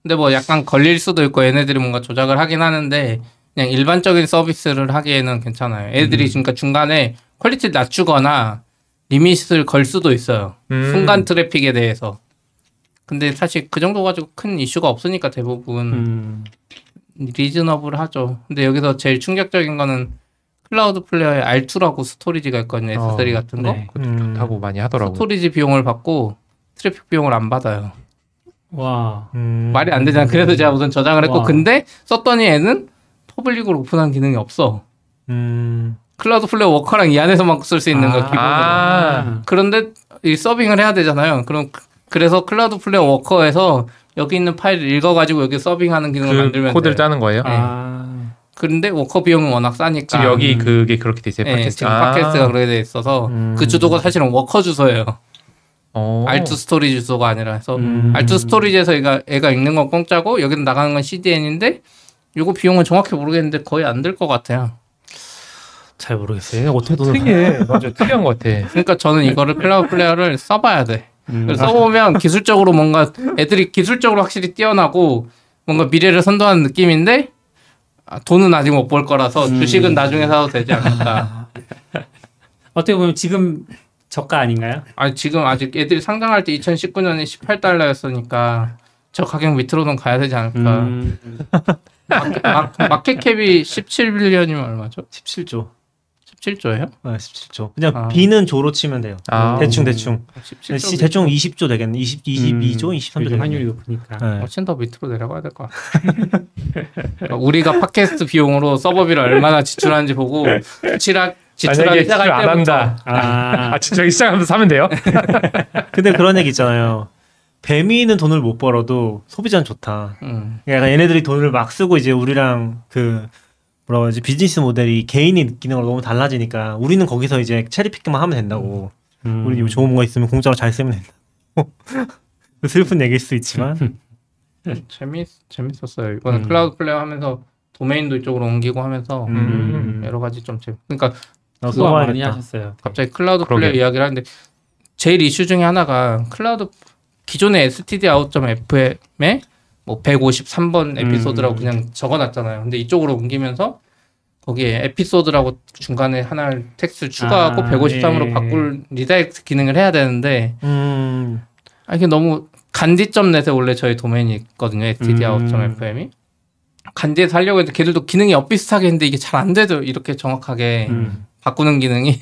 근데 뭐 약간 걸릴 수도 있고 얘네들이 뭔가 조작을 하긴 하는데 그냥 일반적인 서비스를 하기에는 괜찮아요. 애들이 음. 그러니까 중간에 quality를 낮추거나 limit을 걸 수도 있어요. 음. 순간 트래픽에 대해서. 근데 사실 그 정도 가지고 큰 이슈가 없으니까 대부분 음, reasonable 하죠. 근데 여기서 제일 충격적인 거는 Cloudflare의 R2라고 storage가 있거든요. S3 어, 같은 거. 네. 그것도 음. 좋다고 많이 하더라고. storage 비용을 받고 트래픽 비용을 안 받아요. 와, 음. 말이 안 되잖아. 그래서 제가 우선 저장을 했고 와. 근데 썼더니 애는 public으로 오픈한 기능이 없어. 음. Cloudflare Worker랑 이 안에서만 쓸 수 있는 거 아. 기본으로. 아. 그런데 이 서빙을 해야 되잖아요. 그럼 그- 그래서 Cloudflare Worker에서 여기 있는 파일을 읽어가지고 여기 서빙하는 기능을 그 만들면 코드를 돼요. 짜는 거예요? 아, 그런데 워커 비용은 워낙 싸니까. 지금 여기 음. 그게 그렇게 돼 있어요. 예, 팟캐스트. 지금 아. 팟캐스트가 그렇게 돼 있어서 음. 그 주소가 사실은 워커 주소예요. 어. R2 storage 주소가 아니라 해서 음. R2 storage에서 얘가 애가 읽는 건 공짜고 여기는 나가는 건 CDN인데 요거 비용은 정확히 모르겠는데 거의 안들것 같아요. 잘 모르겠어요. 어떻게 돈을 특이해. 맞아. 특이한 것 같아. 그러니까 저는 이거를 Cloudflare를 써봐야 돼. 음, 써보면 기술적으로 뭔가 애들이 기술적으로 확실히 뛰어나고 뭔가 미래를 선도하는 느낌인데 아, 돈은 아직 못 벌 거라서 음. 주식은 나중에 사도 되지 않을까. 어떻게 보면 지금 저가 아닌가요? 아니 지금 아직 애들이 상장할 때 2019년에 18달러였으니까 저 가격 밑으로는 가야 되지 않을까. 음, 마, 마켓캡이 17빌리언이면 얼마죠? 17조. 17조예요? 아, 17조. 그냥 아. B는 조로 치면 돼요. 아. 대충 대충. 17조. 시- 대충 20조 되겠네. 20, 22조, 23조 요즘 되겠네. 환율이 높으니까. 네. 훨씬 더 밑으로 내려가야 될 것 같아. 그러니까 우리가 팟캐스트 비용으로 서버비를 얼마나 지출하는지 보고 지출하, 지출하기 시작할 지출 안 때부터 한다. 아, 아, 진짜 저기 시작하면서 사면 돼요? 근데 그런 얘기 있잖아요. 뱀이는 돈을 못 벌어도 소비자는 좋다. 음, 그러니까 얘네들이 돈을 막 쓰고 이제 우리랑 그 뭐라고 하지 비즈니스 모델이 개인이 느끼는 걸 너무 달라지니까 우리는 거기서 이제 체리피크만 하면 된다고. 음. 우리 좋은 거 있으면 공짜로 잘 쓰면 된다고. 슬픈 얘기일 수 있지만 재밌 재밌었어요. 이번에 음. Cloudflare 하면서 도메인도 이쪽으로 옮기고 하면서 음. 여러 가지 좀 재밌. 그러니까 나 수고 많이. 하셨어요. 갑자기 클라우드 그러게. flare 이야기를 하는데 제일 이슈 중에 하나가 클라우드 기존의 stdout.fm에 뭐 153번 에피소드라고 음. 그냥 적어놨잖아요. 근데 이쪽으로 옮기면서 거기에 에피소드라고 중간에 하나를 텍스트를 추가하고 아, 153으로 예. 바꿀 redirect 기능을 해야 되는데 음. 아, 이게 너무 Gandi.net에 원래 저희 도메인이 있거든요. stdout.fm이 Gandi에서 하려고 했는데 걔들도 기능이 엇비슷하게 했는데 이게 잘안 되죠. 이렇게 정확하게 음. 바꾸는 기능이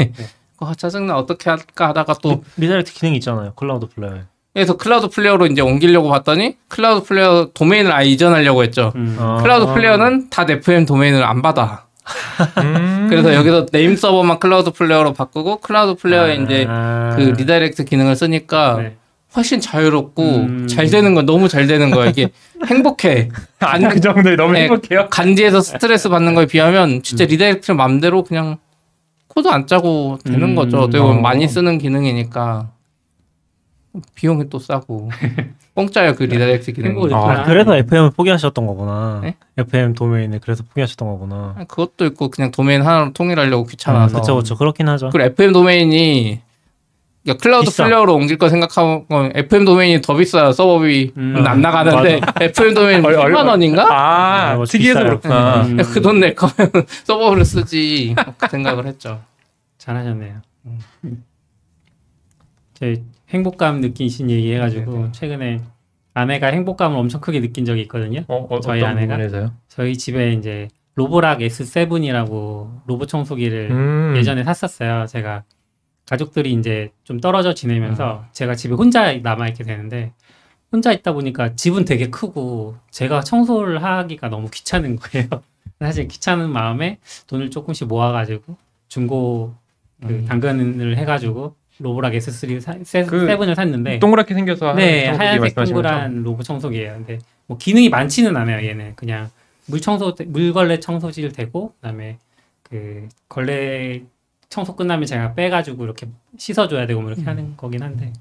아, 짜증나 어떻게 할까 하다가 또 redirect 기능 있잖아요. Cloudflare. 그래서 Cloudflare로 이제 옮기려고 봤더니 Cloudflare 도메인을 아예 이전하려고 했죠. 음. 아. Cloudflare는 dot FM 도메인을 안 받아. 음. 그래서 여기서 name server만 Cloudflare로 바꾸고 Cloudflare에 이제 아. 그 redirect 기능을 쓰니까 네. 훨씬 자유롭고 음. 잘 되는 거 너무 잘 되는 거야. 이게 행복해. 아니 그 정도에 너무 네. 행복해요. Gandi에서 스트레스 받는 거에 비하면 진짜 redirect를 맘대로 그냥 코드 안 짜고 되는 음. 거죠. 어떻게 보면 어. 많이 쓰는 기능이니까 비용이 또 싸고 공짜예요 그 redirect 기능이. 행복을 아, 느끼나? 아, 그래서 FM을 포기하셨던 거구나. 네? FM 도메인을 그래서 포기하셨던 거구나. 아니, 그것도 있고 그냥 도메인 하나로 통일하려고 귀찮아서. 음, 그쵸 그쵸 그렇긴 하죠. 그리고 FM 도메인이 그러니까 클라우드 비싸. flare로 옮길 거 생각하면 FM 도메인이 더 비싸요. 서버비 음. 안 나가는데 FM 도메인 얼- 얼- 10만 원인가? 아, 아, 뭐 특이해서. 그렇구나. 음. 그돈 낼 거면 서버를 쓰지 그 생각을 했죠. 잘하셨네요. 제 행복감 느끼신 얘기 해가지고 네네. 최근에 아내가 행복감을 엄청 크게 느낀 적이 있거든요. 어, 어, 저희 아내가? 부분에서요? 저희 집에 이제 Roborock S7이라고 로봇 청소기를 음. 예전에 샀었어요. 제가 가족들이 이제 좀 떨어져 지내면서 음. 제가 집에 혼자 남아 있게 되는데 혼자 있다 보니까 집은 되게 크고 제가 청소를 하기가 너무 귀찮은 거예요. 사실 귀찮은 마음에 돈을 조금씩 모아가지고 중고 그 음. 당근을 해가지고 로보락 S3 사, 세, 그 세븐을 샀는데 동그랗게 생겨서 네, 하얀 하얀색? 동그란 로봇 청소기예요. 근데 뭐 기능이 많지는 않아요. 얘는 그냥 물 청소 물걸레 청소지를 대고 그다음에 그 걸레 청소 끝나면 제가 빼가지고 이렇게 씻어줘야 되고 뭐 이렇게 하는 거긴 한데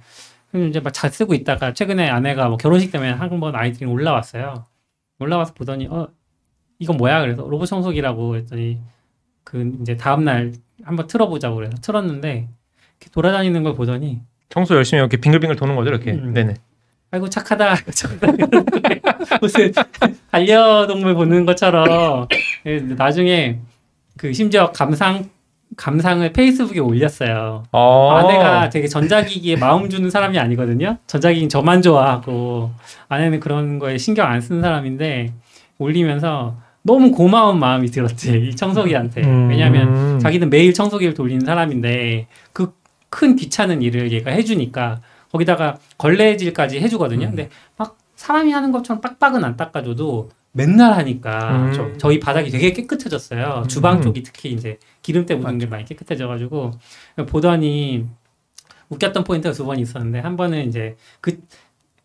그럼 이제 막 잘 쓰고 있다가 최근에 아내가 뭐 결혼식 때문에 한 번 아이들이 올라왔어요. 올라와서 보더니 어 이건 뭐야 그래서 로봇 청소기라고 했더니 그 이제 다음 날 한번 틀어보자고 그래서 틀었는데 돌아다니는 걸 보더니 청소 열심히 이렇게 빙글빙글 도는 거죠, 이렇게. 음. 네네. 아이고 착하다. 무슨 반려동물 보는 것처럼 예, 나중에 그 심지어 감상 감상을 페이스북에 올렸어요. 어. 아내가 되게 전자기기에 마음 주는 사람이 아니거든요. 전자기기 저만 좋아하고 아내는 그런 거에 신경 안 쓰는 사람인데 올리면서 너무 고마운 마음이 들었지 이 청소기한테. 음. 왜냐하면 음. 자기는 매일 청소기를 돌리는 사람인데 그 큰 귀찮은 일을 얘가 해주니까 거기다가 걸레질까지 해주거든요. 음. 근데 막 사람이 하는 것처럼 빡빡은 안 닦아줘도 맨날 하니까 음. 저, 저희 바닥이 되게 깨끗해졌어요. 주방 음. 쪽이 특히 이제 기름때 묻은 게 많이 깨끗해져가지고 보더니 웃겼던 포인트가 두 번 있었는데 한 번은 이제 그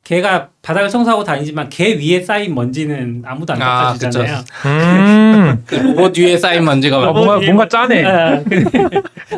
걔가 바닥을 청소하고 다니지만 걔 위에 쌓인 먼지는 아무도 안 아, 닦아주잖아요. 음. 그 로봇 위에 쌓인 먼지가 어, 막 뭔가, 뭔가 짜네. 아,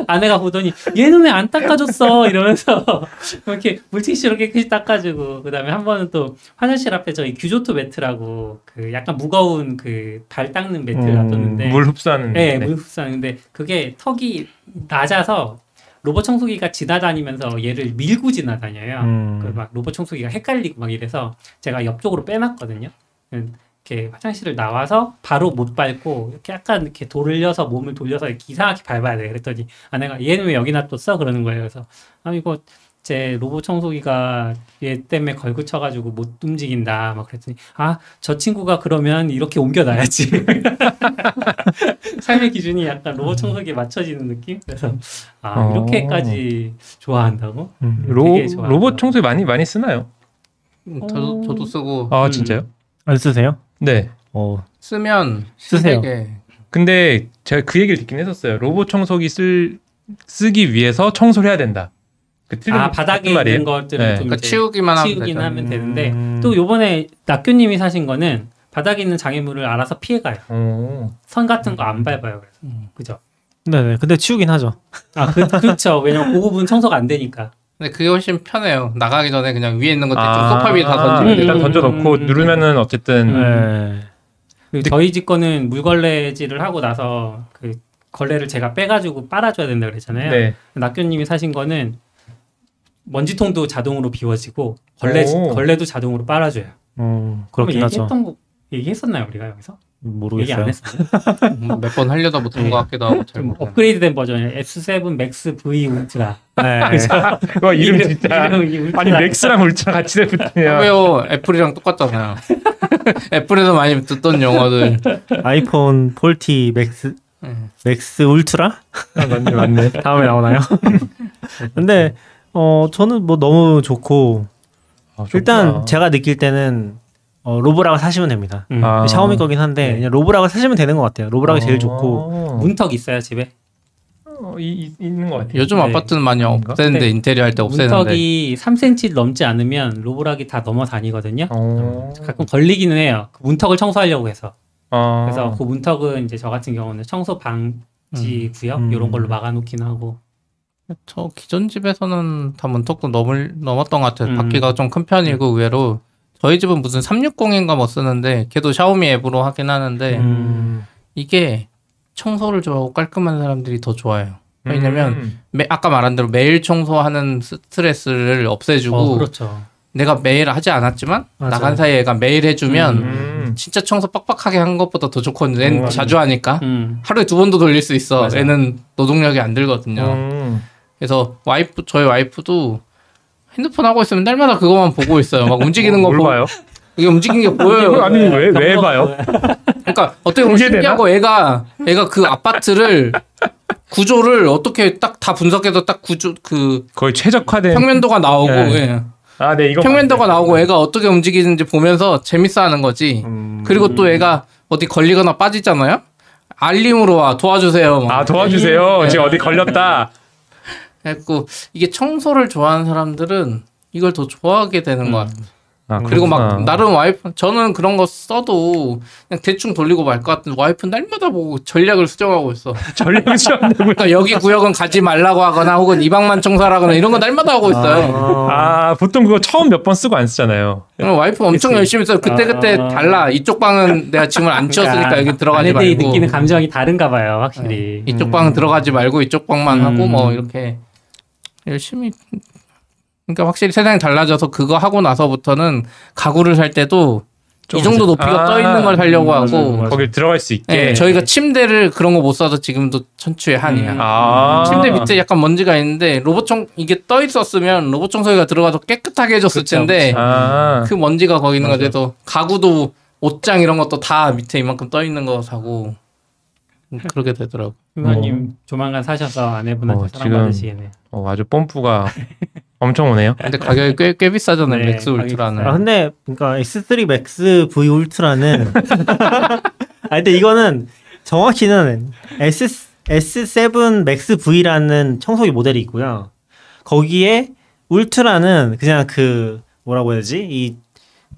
아내가 보더니 얘는 왜 안 닦아줬어 이러면서 이렇게 물티슈로 깨끗이 닦아주고 그다음에 한 번은 또 화장실 앞에 저희 규조토 매트라고 그 약간 무거운 그 발 닦는 매트를 음, 놔뒀는데 물 흡수하는. 네, 물 흡수하는데 그게 턱이 낮아서 로봇 청소기가 지나다니면서 얘를 밀고 지나다녀요. 음. 그막 로봇 청소기가 헷갈리고 막 이래서 제가 옆쪽으로 빼놨거든요. 이렇게 화장실을 나와서 바로 못 밟고 이렇게 약간 이렇게 돌려서 몸을 돌려서 이렇게 이상하게 밟아야 돼. 그랬더니 아내가 얘는 왜 여기 놔뒀어? 그러는 거예요. 그래서 아 이거 제 로봇 청소기가 얘 때문에 걸그쳐가지고 못 움직인다. 막 그랬더니 아 저 친구가 그러면 이렇게 옮겨놔야지. 삶의 기준이 약간 로봇 청소기에 맞춰지는 느낌? 그래서 아 어. 이렇게까지 좋아한다고? 음. 로. 로봇 청소기 많이 많이 쓰나요? 음, 저도, 저도 쓰고 아 음. 진짜요? 안 쓰세요? 네. 어. 쓰면 쓰세요. 신세계. 근데 제가 그 얘기를 듣긴 했었어요. 로봇 청소기 쓸 쓰기 위해서 청소를 해야 된다. 그아 바닥에. 있는 것들은 네. 좀 그러니까 치우기만 하면 치우긴 되죠. 하면 되는데 음. 또 요번에 낙교님이 사신 거는 바닥에 있는 장애물을 알아서 피해가요. 오. 선 같은 거 안 밟아요. 그래서 음. 그죠? 네네. 근데 치우긴 하죠. 아 그, 그렇죠. 왜냐면 그 부분 청소가 안 되니까. 근데 그게 훨씬 편해요. 나가기 전에 그냥 위에 있는 것들 좀 아, 소파 위에 다 던지면 음. 일단 음, 던져놓고 음, 음. 누르면은 어쨌든 네. 그리고 저희 집 거는 물걸레질을 하고 나서 그 걸레를 제가 빼가지고 빨아줘야 된다 그랬잖아요. 네. 낙교님이 사신 거는 먼지통도 자동으로 비워지고 걸레 오. 걸레도 자동으로 빨아줘요. 어, 그렇긴 하죠. 얘기했던 거 얘기했었나요 우리가 여기서? 얘기 모르겠어요. 안 했어요. 음, 몇번 하려다 못한 네. 것 같기도 하고 잘 좀. 업그레이드된 버전이에요. S7 Max V 울트라. 네. 그거 이름 진짜 이름이 울트라. 아니 맥스랑 울트라 같이 붙으면 왜요? 애플이랑 똑같잖아요. 애플에서 많이 듣던 용어들. 아이폰 40 Max 음. Max Ultra? 아, 맞네 맞네. 다음에 나오나요? 근데 어 저는 뭐 너무 좋고 아, 일단. 제가 느낄 때는 어, Roborock을 사시면 됩니다. 음. 아. 샤오미 거긴 한데 네. 그냥 Roborock을 사시면 되는 것 같아요. Roborock이 제일 좋고 어. 문턱 있어요 집에? 어, 이, 이, 있는 것 같아요. 요즘 네. 아파트는 많이? 없애는데 네. 인테리어 할 때 없애는데. 문턱이 3cm 넘지 않으면 로브락이 다 넘어 다니거든요. 어. 가끔 걸리기는 해요. 그 문턱을 청소하려고 해서. 어. 그래서 그 문턱은 이제 저 같은 경우는 청소 방지 구역 음. 이런 걸로 막아놓긴 하고. 저 기존 집에서는 다 문턱도 넘을 넘었던 것 같아요. 음. 바퀴가 좀 큰 편이고 의외로 저희 집은 무슨 360인가 뭐 쓰는데 걔도 샤오미 앱으로 하긴 하는데 음. 이게 청소를 좋아하고 깔끔한 사람들이 더 좋아요. 왜냐면 음. 매, 아까 말한 대로 매일 청소하는 스트레스를 없애주고 어, 그렇죠. 내가 매일 하지 않았지만 맞아요. 나간 사이에 얘가 매일 해주면 음. 진짜 청소 빡빡하게 한 것보다 더 좋거든요. 얘는 음. 자주 하니까 음. 하루에 두 번도 돌릴 수 있어. 맞아. 얘는 노동력이 안 들거든요. 음. 그래서 와이프 저희 와이프도 핸드폰 하고 있으면 날마다 그것만 보고 있어요. 막 움직이는 거뭘 보고 봐요? 이게 움직이는 게 보여요. 아니 왜 왜 봐요? 그러니까 어떻게 보면? 신기하고 애가 애가 그 아파트를 구조를 어떻게 딱 다 분석해서 딱 구조 그 거의 최적화된. 평면도가 나오고 네. 예. 아, 네 이거. 평면도가 나오고 애가 어떻게 움직이는지 보면서 재밌어하는 거지. 음. 그리고 또 애가 어디 걸리거나 빠지잖아요. 알림으로 와 도와주세요. 막. 아 도와주세요. 네. 지금 어디 걸렸다. 그래갖고 이게 청소를 좋아하는 사람들은 이걸 더 좋아하게 되는 것 같아요. 아, 그리고 막 그렇구나. 나름 와이프 저는 그런 거 써도 그냥 대충 돌리고 말 것 같은데 와이프 날마다 보고 전략을 수정하고 있어. 전략이 시험되고 그러니까 여기 구역은 가지 말라고 하거나 혹은 이 방만 청소하거나 이런 거 날마다 하고 있어요. 아 보통 그거 처음 몇 번 쓰고 안 쓰잖아요. 그럼 와이프 엄청 그치. 열심히 써요. 그때 그때 아. 달라. 이쪽 방은 내가 짐을 안 치웠으니까 여기 들어가지 아내들이 말고 느끼는 감정이 다른가 봐요, 확실히. 이쪽 방은 들어가지 말고 이쪽 방만 음. 하고 뭐 이렇게 열심히 그러니까 확실히 세상이 달라져서 그거 하고 나서부터는 가구를 살 때도 이 정도 높이가 아. 떠 있는 걸 살려고 맞아, 하고 맞아. 거길 들어갈 수 있게. 예, 저희가 침대를 그런 거 못 사서 지금도 천추의 한이야. 음. 아 침대 밑에 약간 먼지가 있는데 로봇 청 이게 떠 있었으면 로봇 청소기가 들어가서 깨끗하게 해줬을 그쵸, 텐데 아 그 먼지가 거기 있는. 거돼서 가구도 옷장 이런 것도 다 밑에 이만큼 떠 있는 거 사고 그렇게 되더라고. 후보님 조만간 사셔서 아내분한테 어, 사랑받으시겠네요. 어, 아주 뽐뿌가 엄청 오네요. 근데 가격이 꽤, 꽤 비싸잖아요. 네, Max Ultra는. 아 근데 그러니까 X3 Max V Ultra는 아 근데 이거는 정확히는 S S7 Max V라는 청소기 모델이 있고요. 거기에 Ultra는 그냥 그 뭐라고 해야 되지? 이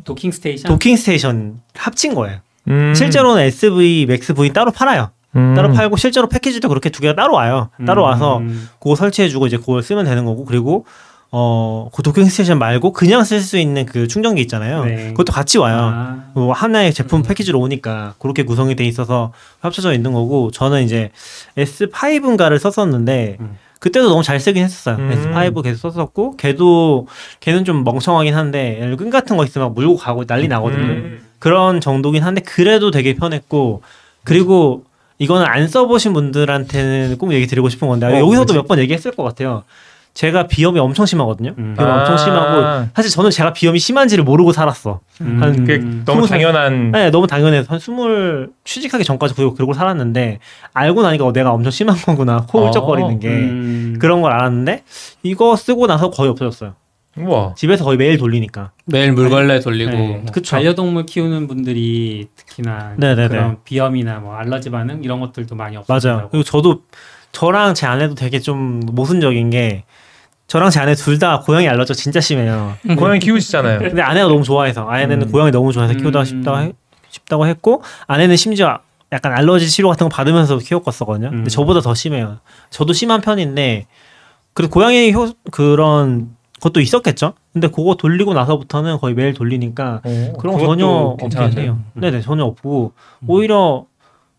docking station. docking station 합친 거예요. 음. 실제로는 SV, Max V 따로 팔아요. 음. 따로 팔고 실제로 패키지도 그렇게 두 개가 따로 와요. 따로 와서 음. 그거 설치해주고 이제 그걸 쓰면 되는 거고 그리고 어, 그 도킹 스테이션 말고 그냥 쓸 수 있는 그 충전기 있잖아요. 네. 그것도 같이 와요. 아. 뭐 하나의 제품 음. 패키지로 오니까 그렇게 구성이 돼 있어서 합쳐져 있는 거고 저는 이제 S5인가를 썼었는데 음. 그때도 너무 잘 쓰긴 했었어요. 음. S5 계속 썼었고 걔도 걔는 좀 멍청하긴 한데 끈 같은 거 있으면 막 물고 가고 난리 나거든요. 음. 그런 정도긴 한데 그래도 되게 편했고 그리고 이거는 안 써보신 분들한테는 꼭 얘기 드리고 싶은 건데 어, 여기서도? 몇 번 얘기했을 것 같아요. 제가 비염이 엄청 심하거든요. 음. 엄청 아. 심하고 사실 저는 제가 비염이 심한지를 모르고 살았어. 음. 한 너무 당연한 네, 너무 당연해서 한 스물 취직하기 전까지 그러고, 그러고 살았는데 알고 나니까 어, 내가 엄청 심한 거구나 코 어, 울적거리는 게 음. 그런 걸 알았는데 이거 쓰고 나서 거의 없어졌어요. 우와. 집에서 거의 매일 돌리니까. 매일 물걸레 돌리고 네. 그쵸. 반려동물 키우는 분들이 특히나 네네네. 그런 비염이나 뭐 알러지 반응 이런 것들도 많이 맞아요. 없어진다고. 그리고 저도 저랑 제 아내도 되게 좀 모순적인 게 저랑 제 아내 둘 다 고양이 알러지가 진짜 심해요. 고양이 키우시잖아요. 근데 아내가 너무 좋아해서 아내는 음. 고양이 너무 좋아해서 음. 키우다 싶다고 해- 싶다고 했고 아내는 심지어 약간 알러지 치료 같은 거 받으면서 키웠었거든요. 근데 음. 저보다 더 심해요. 저도 심한 편인데 그래도 고양이 효 그런 것도 있었겠죠. 근데 그거 돌리고 나서부터는 거의 매일 돌리니까 그런 거 전혀 없긴 해요. 네네 전혀 없고 오히려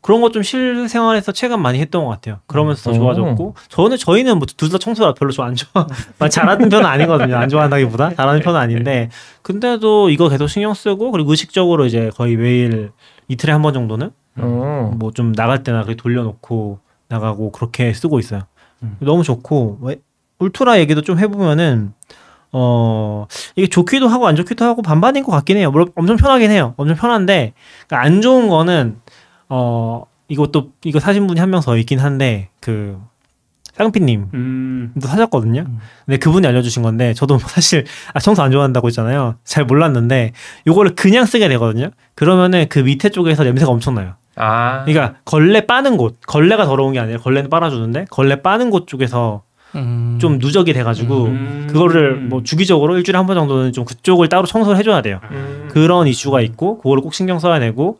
그런 거좀 실생활에서 체감 많이 했던 것 같아요. 그러면서 더 오. 좋아졌고 저는 저희는 뭐 둘 다 청소가 별로 좀 안 좋아 막 잘하는 편은 아니거든요. 안 좋아한다기보다 잘하는 편은 아닌데 근데도 이거 계속 신경 쓰고 그리고 의식적으로 이제 거의 매일 이틀에 한 번 정도는 어. 뭐좀 나갈 때나 그렇게 돌려놓고 나가고 그렇게 쓰고 있어요. 음. 너무 좋고 왜- 울트라 얘기도 좀 해보면은 어 이게 좋기도 하고 안 좋기도 하고 반반인 것 같긴 해요. 물론 엄청 편하긴 해요. 엄청 편한데 그러니까 안 좋은 거는 어 이것도 이거 사신 분이 한 명 더 있긴 한데 그 쌍피님 음. 도 사셨거든요. 음. 근데 그분이 알려주신 건데 저도 사실 아, 청소 안 좋아한다고 했잖아요. 잘 몰랐는데 요거를 그냥 쓰게 되거든요. 그러면은 그 밑에 쪽에서 냄새가 엄청 나요. 아. 그러니까 걸레 빠는 곳, 걸레가 더러운 게 아니라 걸레는 빨아주는데 걸레 빠는 곳 쪽에서 음. 좀 누적이 돼가지고 음. 그거를 뭐 주기적으로 일주일에 한 번 정도는 좀 그쪽을 따로 청소를 해줘야 돼요. 음. 그런 이슈가 있고 그거를 꼭 신경 써야 되고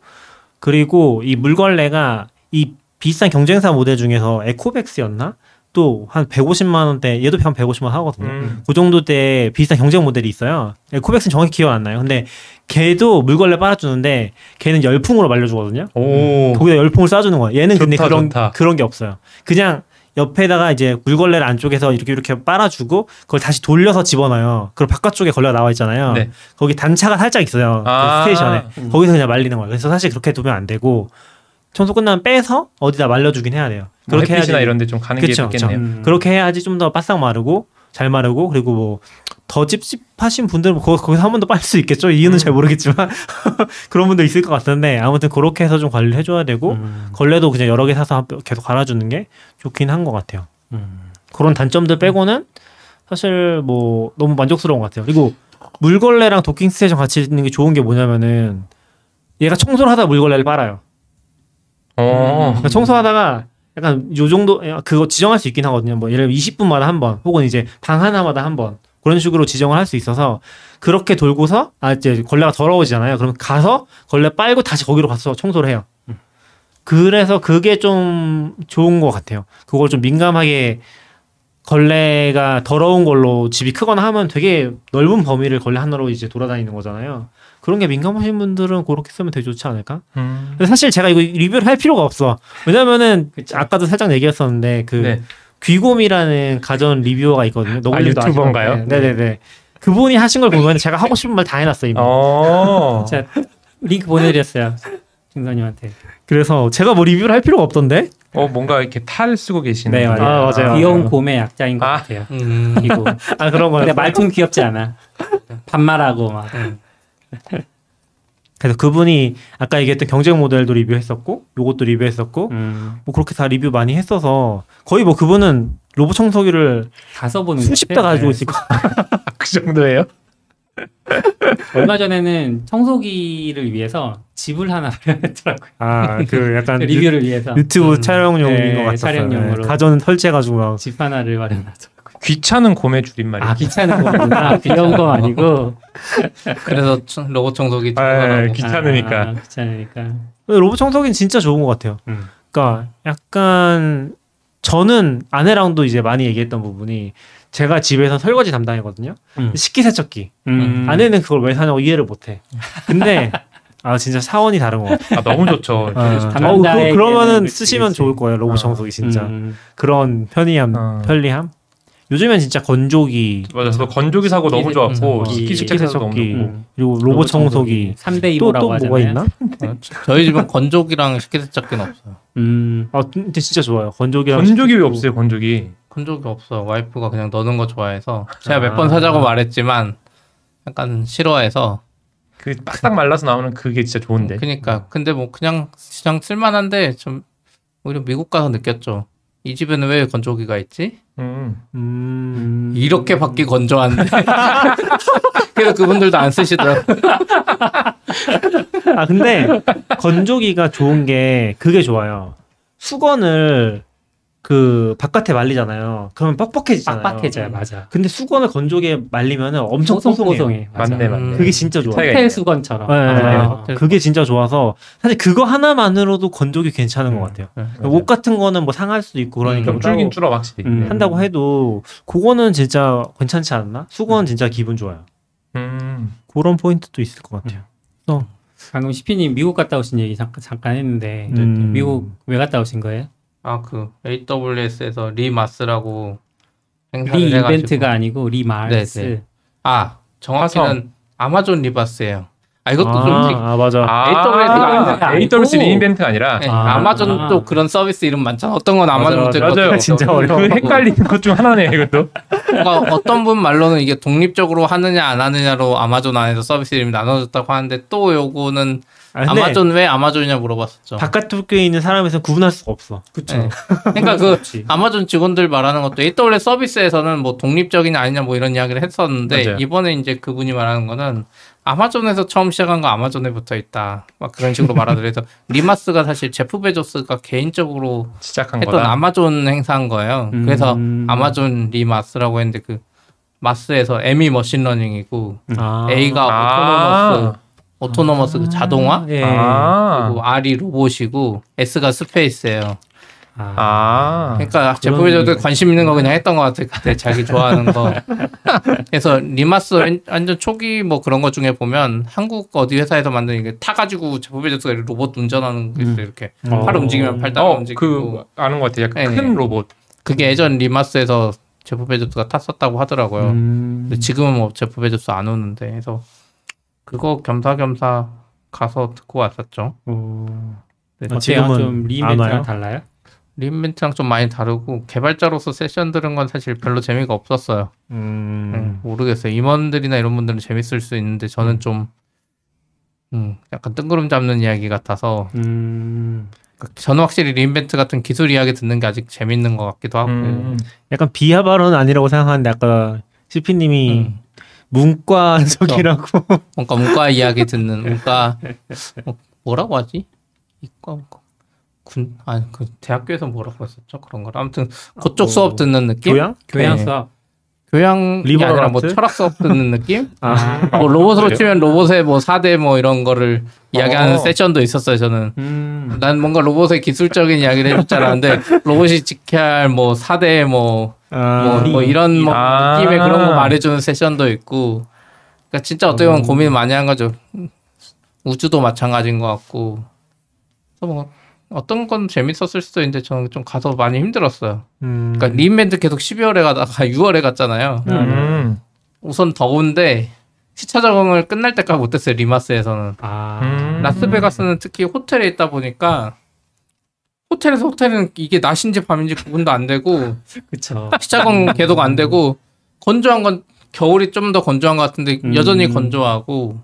그리고 이 물걸레가 이 비싼 경쟁사 모델 중에서 에코백스였나? 또 한 150만 원대 얘도 한 150만 원 하거든요. 음. 그 정도 대 비슷한 경쟁 모델이 있어요. 에코백스는 정확히 기억 안 나요. 근데 걔도 물걸레 빨아주는데 걔는 열풍으로 말려주거든요. 오. 거기다 열풍을 쏴주는 거야. 얘는 근데 좋다, 그런 좋다. 그런 게 없어요. 그냥 옆에다가 이제 물걸레를 안쪽에서 이렇게 이렇게 빨아주고 그걸 다시 돌려서 집어넣어요. 그리고 바깥쪽에 걸레가 나와 있잖아요. 네. 거기 단차가 살짝 있어요. 그 아. 스테이션에 음. 거기서 그냥 말리는 거예요. 그래서 사실 그렇게 두면 안 되고 청소 끝나면 빼서 어디다 말려주긴 해야 돼요. 뭐 그렇게 햇빛이나 해야지. 이런 데 좀 가는 그쵸, 게 있겠네요. 음. 그렇게 해야지 좀 더 바싹 마르고 잘 마르고 그리고 뭐 더 찝찝하신 분들은 거, 거기서 한 번 더 빨 수 있겠죠. 이유는 음. 잘 모르겠지만 그런 분도 있을 것 같은데 아무튼 그렇게 해서 좀 관리를 해줘야 되고 음. 걸레도 그냥 여러 개 사서 계속 갈아주는 게 좋긴 한 것 같아요. 음. 그런 단점들 빼고는 사실 뭐 너무 만족스러운 것 같아요. 그리고 물걸레랑 도킹 스테이션 같이 있는 게 좋은 게 뭐냐면은 얘가 청소를 하다 물걸레를 빨아요. 어. 그러니까 청소하다가 약간 요 정도 그거 지정할 수 있긴 하거든요. 뭐 예를 들면 20분마다 한 번, 혹은 이제 방 하나마다 한 번. 그런 식으로 지정을 할 수 있어서 그렇게 돌고서 아 이제 걸레가 더러워지잖아요. 그럼 가서 걸레 빨고 다시 거기로 가서 청소를 해요. 그래서 그게 좀 좋은 것 같아요. 그걸 좀 민감하게 걸레가 더러운 걸로 집이 크거나 하면 되게 넓은 범위를 걸레 하나로 이제 돌아다니는 거잖아요. 그런 게 민감하신 분들은 그렇게 쓰면 되게 좋지 않을까? 음. 근데 사실 제가 이거 리뷰를 할 필요가 없어. 왜냐면은 아까도 살짝 얘기했었는데 그 네. 귀곰이라는 가전 리뷰어가 있거든요. 너구리도 아시죠? 유튜버인가요? 네, 네네 네. 그분이 하신 걸 보면 제가 하고 싶은 말 다 해놨어요. 이미. 어. 제가 링크 보내드렸어요. 중사님한테. 그래서 제가 뭐 리뷰를 할 필요가 없던데? 어 뭔가 이렇게 탈 쓰고 계시는. 네, 맞아요. 아, 맞아요. 귀여운 곰의 약자인 것 아. 같아요. 음. 이거. 아 그런 거요. 근데 말투는 귀엽지 않아. 반말하고 막. 그래서 그분이 아까 얘기했던 경쟁 모델도 리뷰했었고, 요것도 리뷰했었고, 음, 뭐 그렇게 다 리뷰 많이 했어서 거의 뭐 그분은 로봇 청소기를 다 써보는 수십 것 대. 가지고 네. 있을 거. 그 정도예요? 얼마 전에는 청소기를 위해서 집을 하나 마련했더라고요. 아 그 약간 리뷰를 위해서 유튜브 음. 촬영용인 네, 것 같았어요. 촬영용으로. 네, 가전 설치해가지고 막집 하나를 마련하더라고요. 귀찮은 곰의 줄임말이에요. 아 귀찮은 거구나. 귀여운 거 아니고. 그래서 청- 로봇 청소기 아, 청소하고. 귀찮으니까. 아, 귀찮으니까. 로봇 청소기는 진짜 좋은 것 같아요. 음. 그러니까 약간 저는 아내랑도 이제 많이 얘기했던 부분이 제가 집에서 설거지 담당이거든요. 음. 식기세척기. 음. 아내는 그걸 왜 사냐고 이해를 못해. 근데 아 진짜 사원이 다른 것 같아요. 아, 너무 좋죠. 아, 어, 담당자에게는 그, 그러면은 그치, 쓰시면. 좋을 거예요. 로봇 어. 청소기 진짜 음. 그런 편리함, 어. 편리함. 요즘엔 진짜 건조기 맞아, 저도 건조기 사고 너무 좋았고 식기 식기세척도 너무 식기세척기. 좋고. 음. 그리고 로봇 청소기 3대 또 2모라고 또 하잖아요. 뭐가 있나? 어, 저- 저희 집은 건조기랑 식기세척기는 없어요. 음. 아 근데 진짜 좋아요. 건조기랑 건조기 왜. 없어요? 건조기. 건조기 없어. 와이프가 그냥 넣는 거 좋아해서 제가 몇 아. 번 사자고 말했지만 약간 싫어해서. 그 빡빡 말라서 나오는 그게 진짜 좋은데. 그니까 근데 뭐 그냥 그냥 쓸만한데 좀 오히려 미국 가서 느꼈죠. 이 집에는 왜 건조기가 있지? 음. 음. 이렇게 밖이 건조한데. 그래서 그분들도 안 쓰시더라고. 아 근데 건조기가 좋은 게 그게 좋아요. 수건을 그 바깥에 말리잖아요. 그러면 뻑뻑해지잖아요. 빡빡해져요, 맞아. 근데 수건을 건조기에 말리면은 엄청. 뽀송뽀송해. 맞아. 맞네, 맞네. 그게 진짜 좋아. 호텔. 수건처럼. 네, 아. 네. 그게 진짜 좋아서 사실 그거 하나만으로도 건조기 괜찮은 음. 것 같아요. 맞아요. 옷 같은 거는 뭐 상할 수도 있고 그러니까 좀 따로 줄긴 줄어 확실히. 음. 네. 한다고 해도 그거는 진짜 괜찮지 않나? 수건 진짜 기분 좋아요. 음. 그런 포인트도 있을 것 같아요. 방금 시피님 미국 갔다 오신 얘기 잠깐, 잠깐 했는데 음. 미국 왜 갔다 오신 거예요? 아 그 AWS에서 re:MARS라고 행사를 리 해가지고. re:Invent가 아니고 re:MARS. 네, 네. 아 정확히는 아마존 리바스예요. 아 이것도 좀 아, 되게- 아 맞아. 아, AWS 가 AWS 아니고. 리인벤트가 아니라 네, 아. 아마존 또 그런 서비스 이름 많잖아. 어떤 건 아마존 맞아, 될 것도 맞아요. 진짜 어려워. 그 헷갈리는 것 중 하나네 이것도. 그러니까 어떤 분 말로는 이게 독립적으로 하느냐 안 하느냐로 아마존 안에서 서비스 이름이 나눠졌다고 하는데 또 요거는 아, 아마존 왜 아마존이냐 물어봤었죠. 바깥쪽에 있는 사람에서 구분할 수가 없어. 그쵸. 네. 그러니까 그. 아마존 직원들 말하는 것도 AWS 서비스에서는 뭐 독립적이냐 아니냐 뭐 이런 이야기를 했었는데 맞아요. 이번에 이제 그분이 말하는 거는 아마존에서 처음 시작한 거 아마존에 붙어 있다. 막 그런 식으로 말하더래요. 그래서 re:MARS가 사실 제프 베조스가 개인적으로 시작한 했던 거다. 아마존 행사인 거예요. 음. 그래서 아마존 re:MARS라고 했는데 그 MARS에서 M이 machine learning이고 아. A가 autonomous autonomous 그 자동화 예. 아. 그리고 R이 로봇이고 S가 space예요. 아. 아. 그러니까 제프 그런 베조스 의미가 관심 있는 거 그냥 했던 것 같아 그때 자기 좋아하는 거. 그래서 re:MARS 완- 완전 초기 뭐 그런 것 중에 보면 한국 어디 회사에서 만든 이게 타가지고 제프 베조스가 로봇 운전하는 게 있어요 이렇게 어. 팔 움직이면 팔 따라 어, 움직이고. 그 아는 것 같아요. 약간 네. 큰 로봇. 그게 예전 re:MARS에서 제프 베조스가 탔었다고 하더라고요. 음. 근데 지금은 뭐 제프 베조스 안 오는데 그래서 그거 겸사겸사 가서 듣고 왔었죠. 어. 네? 지금은 좀 와요? 달라요? re:Invent랑 좀 많이 다르고 개발자로서 세션 들은 건 사실 별로 재미가 없었어요. 음. 음, 모르겠어요. 임원들이나 이런 분들은 재밌을 수 있는데 저는 좀 음, 약간 뜬구름 잡는 이야기 같아서 음. 그러니까 저는 확실히 리인벤트 같은 기술 이야기 듣는 게 아직 재밌는 것 같기도 하고 음. 약간 비하 발언은 아니라고 생각하는데 아까 CP님이 음. 문과적이라고 뭔가 문과 이야기 듣는 문과 뭐, 뭐라고 하지? 이과 문과 군 아니 그 대학교에서 뭐라고 했었죠 그런 걸 아무튼 그쪽 뭐, 수업 듣는 느낌 교양? 교양 네. 수업. 교양이 아니라 뭐? 철학 수업 듣는 느낌? 아, 뭐 로봇으로 그래요? 치면 로봇의 뭐 4대 뭐 이런 거를 이야기하는 어. 세션도 있었어요, 저는. 음. 난 뭔가 로봇의 기술적인 이야기를 해줄 줄 알았는데 로봇이 지켜야 할 뭐 4대 뭐, 아, 뭐, 뭐 이런 뭐 아. 느낌의 그런 거 말해주는 세션도 있고 그러니까 진짜 어떻게 보면 고민 많이 한 거죠. 우주도 마찬가지인 것 같고 뭐 어떤 건 재밌었을 수도 있는데 저는 좀 가서 많이 힘들었어요. 음. 그러니까 리인밴드 계속 12월에 가다가 6월에 갔잖아요. 음. 우선 더운데 시차 적응을 끝날 때까지 못했어요 re:MARS에서는. 아. 음. 라스베가스는 특히 호텔에 있다 보니까 호텔에서 호텔은 이게 낮인지 밤인지 구분도 안 되고 그쵸. 시차는 계속 안 되고 건조한 건 겨울이 좀 더 건조한 것 같은데 음. 여전히 건조하고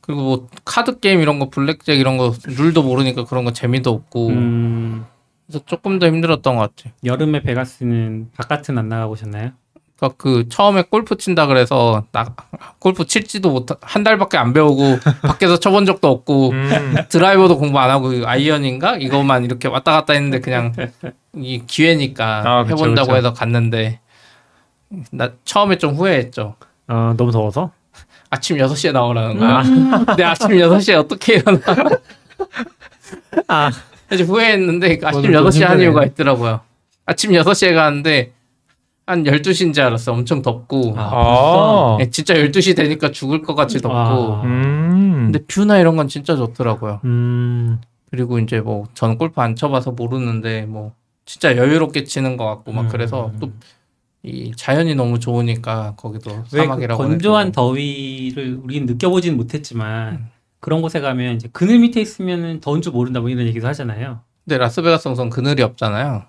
그리고 뭐 카드 게임 이런 거 블랙잭 이런 거 룰도 모르니까 그런 거 재미도 없고 음. 그래서 조금 더 힘들었던 것 같아요. 여름에 베가스는 바깥은 안 나가 보셨나요? 그러니까 그 처음에 골프 친다 그래서 나 골프 칠지도 못 한 달밖에 안 배우고 밖에서 쳐본 적도 없고 음. 드라이버도 공부 안 하고 그 아이언인가 이것만 이렇게 왔다 갔다 했는데 그냥 이 기회니까 아, 그쵸, 해본다고 그쵸. 해서 갔는데 나 처음에 좀 후회했죠. 아, 너무 더워서? 아침 6시에 나오라는 거야. 근데 아침 6시에 어떻게 일어나? 아, 사실 후회했는데 아침 오늘 좀 6시에 한. 이유가 있더라고요. 아침 6시에 가는데 한 12시인 줄 알았어. 엄청 덥고. 아, 아. 예, 진짜 12시 되니까 죽을 것 같이 덥고. 와. 음. 근데 뷰나 이런 건 진짜 좋더라고요. 음. 그리고 이제 뭐 저는 골프 안 쳐봐서 모르는데 뭐 진짜 여유롭게 치는 것 같고 막 음. 그래서 또 이 자연이 너무 좋으니까 거기도 사막이라고 건조한 해도. 더위를 우리는 느껴보진 못했지만 그런 곳에 가면 이제 그늘 밑에 있으면은 더운 줄 모른다 뭐 이런 얘기도 하잖아요. 근데 라스베가스 우선 그늘이 없잖아요.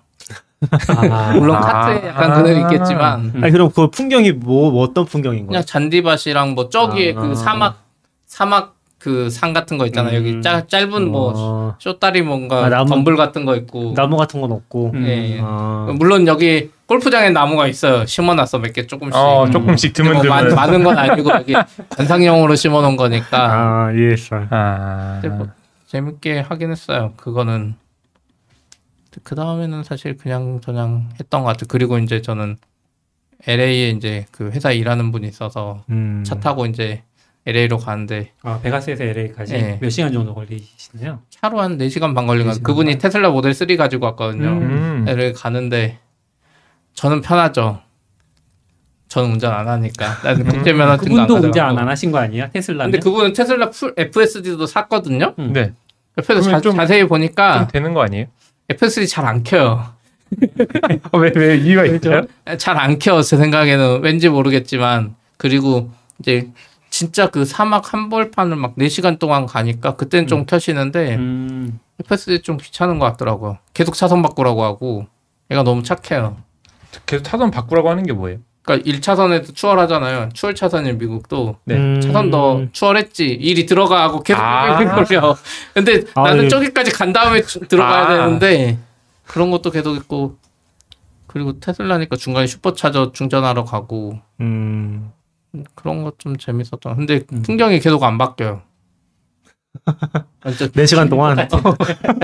아, 물론 아. 카트에 약간 그늘이 있겠지만 음. 아니 그럼 그 풍경이 뭐, 뭐 어떤 풍경인 거예요? 그냥 잔디밭이랑 뭐 저기에 아. 그 사막 사막 그 산 같은 거 있잖아요. 음. 여기 짜, 짧은 뭐 어, 쇼다리 뭔가 아, 나무- 덤불 같은 거 있고. 나무 같은 건 없고. 음. 예, 예. 아, 물론 여기 골프장에 나무가 있어요. 심어놨어 몇 개 조금씩. 어, 조금씩 근데 뭐 드문드문. 많, 많은 건 아니고 여기 관상용으로 심어놓은 거니까 아, 이해했어요. 아. 근데 뭐 재밌게 하긴 했어요. 그거는 그 다음에는 사실 그냥 저냥 했던 것 같아요. 그리고 이제 저는 LA에 이제 그 회사 에 일하는 분이 있어서 음. 차 타고 이제 LA로 가는데 아, 베가스에서 LA까지 예. 몇 시간 정도 걸리시나요? 차로 한 4시간 반 걸린 거네 그분이 반? 테슬라 모델 3 가지고 왔거든요. 음. LA 가는데 저는 편하죠. 저는 운전 안 하니까. 나는 국제 면허증도 안 그분도. 운전 안 하신 거 아니야? 테슬라는? 근데 그분은 테슬라 풀 FSD도 샀거든요. 네. 옆에서 자, 그러면 좀- 자세히 좀 보니까 되는 거 아니에요? FSD 잘 안 켜요. 왜, 왜 이유가 있어요? 잘안 켜. 제 생각에는 왠지 모르겠지만 그리고 이제 진짜 그 사막 한벌판을 막 4시간 동안 가니까 그때는 좀 켜시는데 음, FSD 좀 귀찮은 것 같더라고요. 계속 차선 바꾸라고 하고 얘가 너무 착해요. 계속 차선 바꾸라고 하는 게 뭐예요? 그러니까 1차선에도 추월하잖아요. 추월 차선인 미국도 네. 음. 차선 더 추월했지 일이 들어가고 계속 아. 거려. 근데 아, 나는 네. 저기까지 간 다음에 주- 들어가야 아. 되는데 그런 것도 계속 있고 그리고 테슬라니까 중간에 슈퍼차저 충전하러 가고 음. 그런 것 좀 재밌었던. 근데 음. 풍경이 계속 안 바뀌어요. 진짜 4시간 동안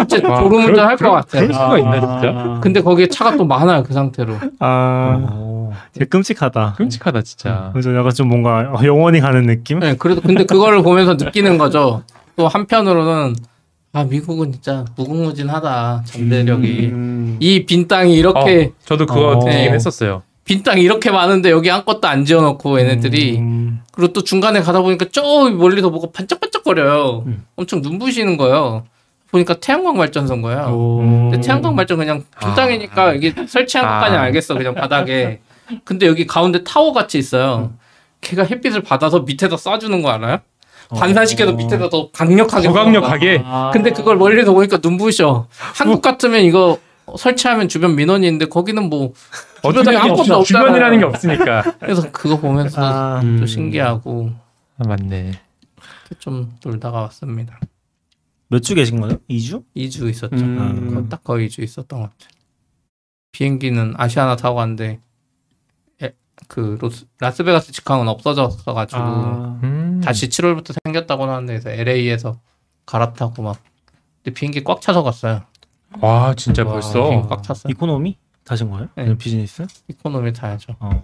진짜 와, 졸음운전 그럴- 할것 그럴- 수가 있나 진짜? 근데 거기에 차가 또 많아요 그 상태로. 아, 어. 되게 끔찍하다. 끔찍하다 진짜. 그래서 약간 좀 뭔가 영원히 가는 느낌? 네, 그래도 근데 그거를 보면서 느끼는 거죠. 또 한편으로는 아 미국은 진짜 무궁무진하다 잠재력이. 음. 이빈 땅이 이렇게 어, 저도 그거 어. 네. 했었어요. 빈 땅이 이렇게 많은데 여기 아무것도 안 지어놓고 얘네들이 음. 그리고 또 중간에 가다 보니까 저 멀리서 뭐가 반짝반짝 거려요. 음. 엄청 눈부시는 거예요. 보니까 태양광 발전소인 거예요. 오. 근데 태양광 발전 그냥 빈 아. 땅이니까 이게 설치한 아. 것까지 알겠어 그냥 바닥에. 근데 여기 가운데 타워 같이 있어요. 걔가 햇빛을 받아서 밑에다 쏴주는 거 알아요? 반사시켜서 밑에다 더 강력하게 더 쏴. 강력하게. 아. 근데 그걸 멀리서 보니까 눈부셔. 한국 같으면 이거 설치하면 주변 민원이 있는데 거기는 뭐 주변에 아무것도 없잖아요. 주변이라는 게 없으니까. 그래서 그거 보면서 아, 음. 또 신기하고 아, 맞네. 이렇게 좀 놀다가 왔습니다. 몇 주 계신 거예요? 2주? 2주 있었죠. 음. 거- 딱 거의 2주 있었던 것 같아요. 비행기는 아시아나 타고 갔는데 에, 그 로스, 라스베가스 직항은 없어졌어 가지고 아. 음. 다시 7월부터 생겼다고 하는데 그래서 LA에서 갈아타고 막 근데 비행기 꽉 차서 갔어요. 와 진짜 와. 벌써. 꽉 찼어요. economy? 타신 거예요? 네. 비즈니스? economy 타야죠. 어.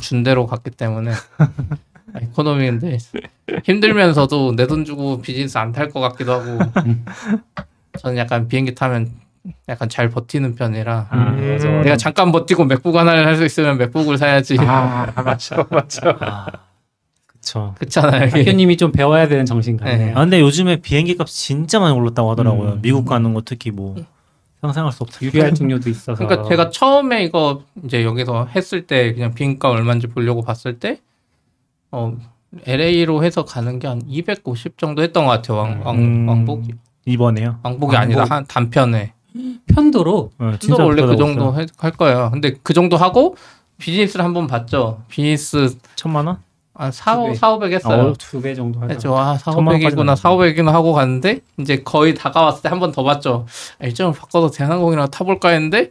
준대로 갔기 때문에 아, 이코노미인데 힘들면서도 내 돈 주고 비즈니스 안 탈 것 같기도 하고 저는 약간 비행기 타면 약간 잘 버티는 편이라 아, 음. 내가 잠깐 버티고 맥북 하나를 할 수 있으면 맥북을 사야지 아 맞죠 맞죠. 아, 그쵸. 그렇잖아요. 학교님이 좀 배워야 되는 정신가네요. 네. 아, 근데 요즘에 비행기 값 진짜 많이 올랐다고 하더라고요. 음. 미국 가는 거 특히 뭐 상상할 수 없다. 유리활증료도 있어서. 그러니까 제가 처음에 이거 이제 여기서 했을 때 그냥 비행가 얼마인지 보려고 봤을 때 어, LA로 해서 가는 게 한 250 정도 했던 것 같아요. 왕, 왕, 음, 왕복 이번에요. 왕복이 왕복. 아니라 한 단편에. 편도로 어, 진짜 원래 그 정도. 해- 할 거예요. 근데 그 정도 하고 비즈니스를 한 번 봤죠. 비즈니스 천만 원? 한 4, 두 배. 4, 500 했어요. 어, 두배 정도 하죠. 아, 4, 천만 원까지는 500이구나, 아니죠. 4, 500이구나 하고 갔는데 이제 거의 다가왔을 때 한 번 더 봤죠. 아, 일정을 바꿔서 대한항공이랑 타볼까 했는데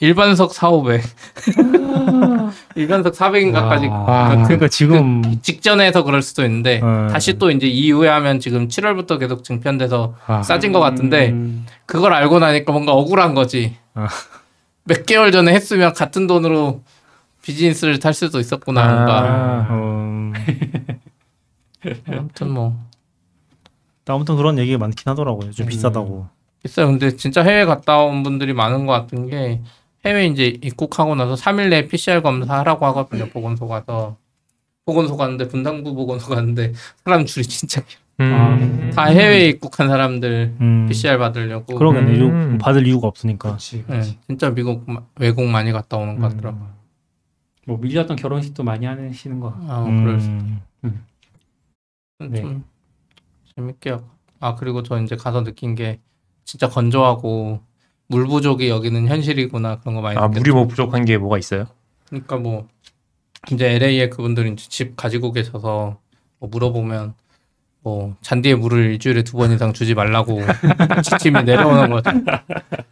일반석 4, 500. 일반석 400인가까지. 와. 그러니까 지금 직전에서 그럴 수도 있는데 어. 다시 또 이제 이후에 하면 지금 7월부터 계속 증편돼서 아. 싸진 것 같은데 음, 그걸 알고 나니까 뭔가 억울한 거지. 아. 몇 개월 전에 했으면 같은 돈으로 비즈니스를 탈 수도 있었구나. 아. 뭔가. 어, 아무튼 뭐 아무튼 그런 얘기가 많긴 하더라고요. 좀 음. 비싸다고. 있어요. 근데 진짜 해외 갔다 온 분들이 많은 것 같은 게 해외 이제 입국하고 나서 3일 내에 PCR 검사하라고 하거든요. 보건소 가서 보건소 갔는데 분당부 보건소 갔는데 사람 줄이 진짜 길어. 음. 다 해외 입국한 사람들 음. PCR 받으려고. 그러겠네. 음. 이거 받을 이유가 없으니까. 그렇지. 네, 진짜 미국 마- 외국 많이 갔다 오는 것 음. 같더라고요. 뭐 밀렸던 결혼식도 많이 하시는 거. 아, 그럴 수. 음. 네. 좀 재밌게 하고. 아 그리고 저 이제 가서 느낀 게 진짜 건조하고 물 부족이 여기는 현실이구나 그런 거 많이 아. 물이 뭐 부족한 게 뭐가 있어요? 그러니까 뭐 이제 LA에 그분들이 이제 집 가지고 계셔서 뭐 물어보면 뭐 잔디에 물을 일주일에 두 번 이상 주지 말라고 지침이 내려오는 거죠.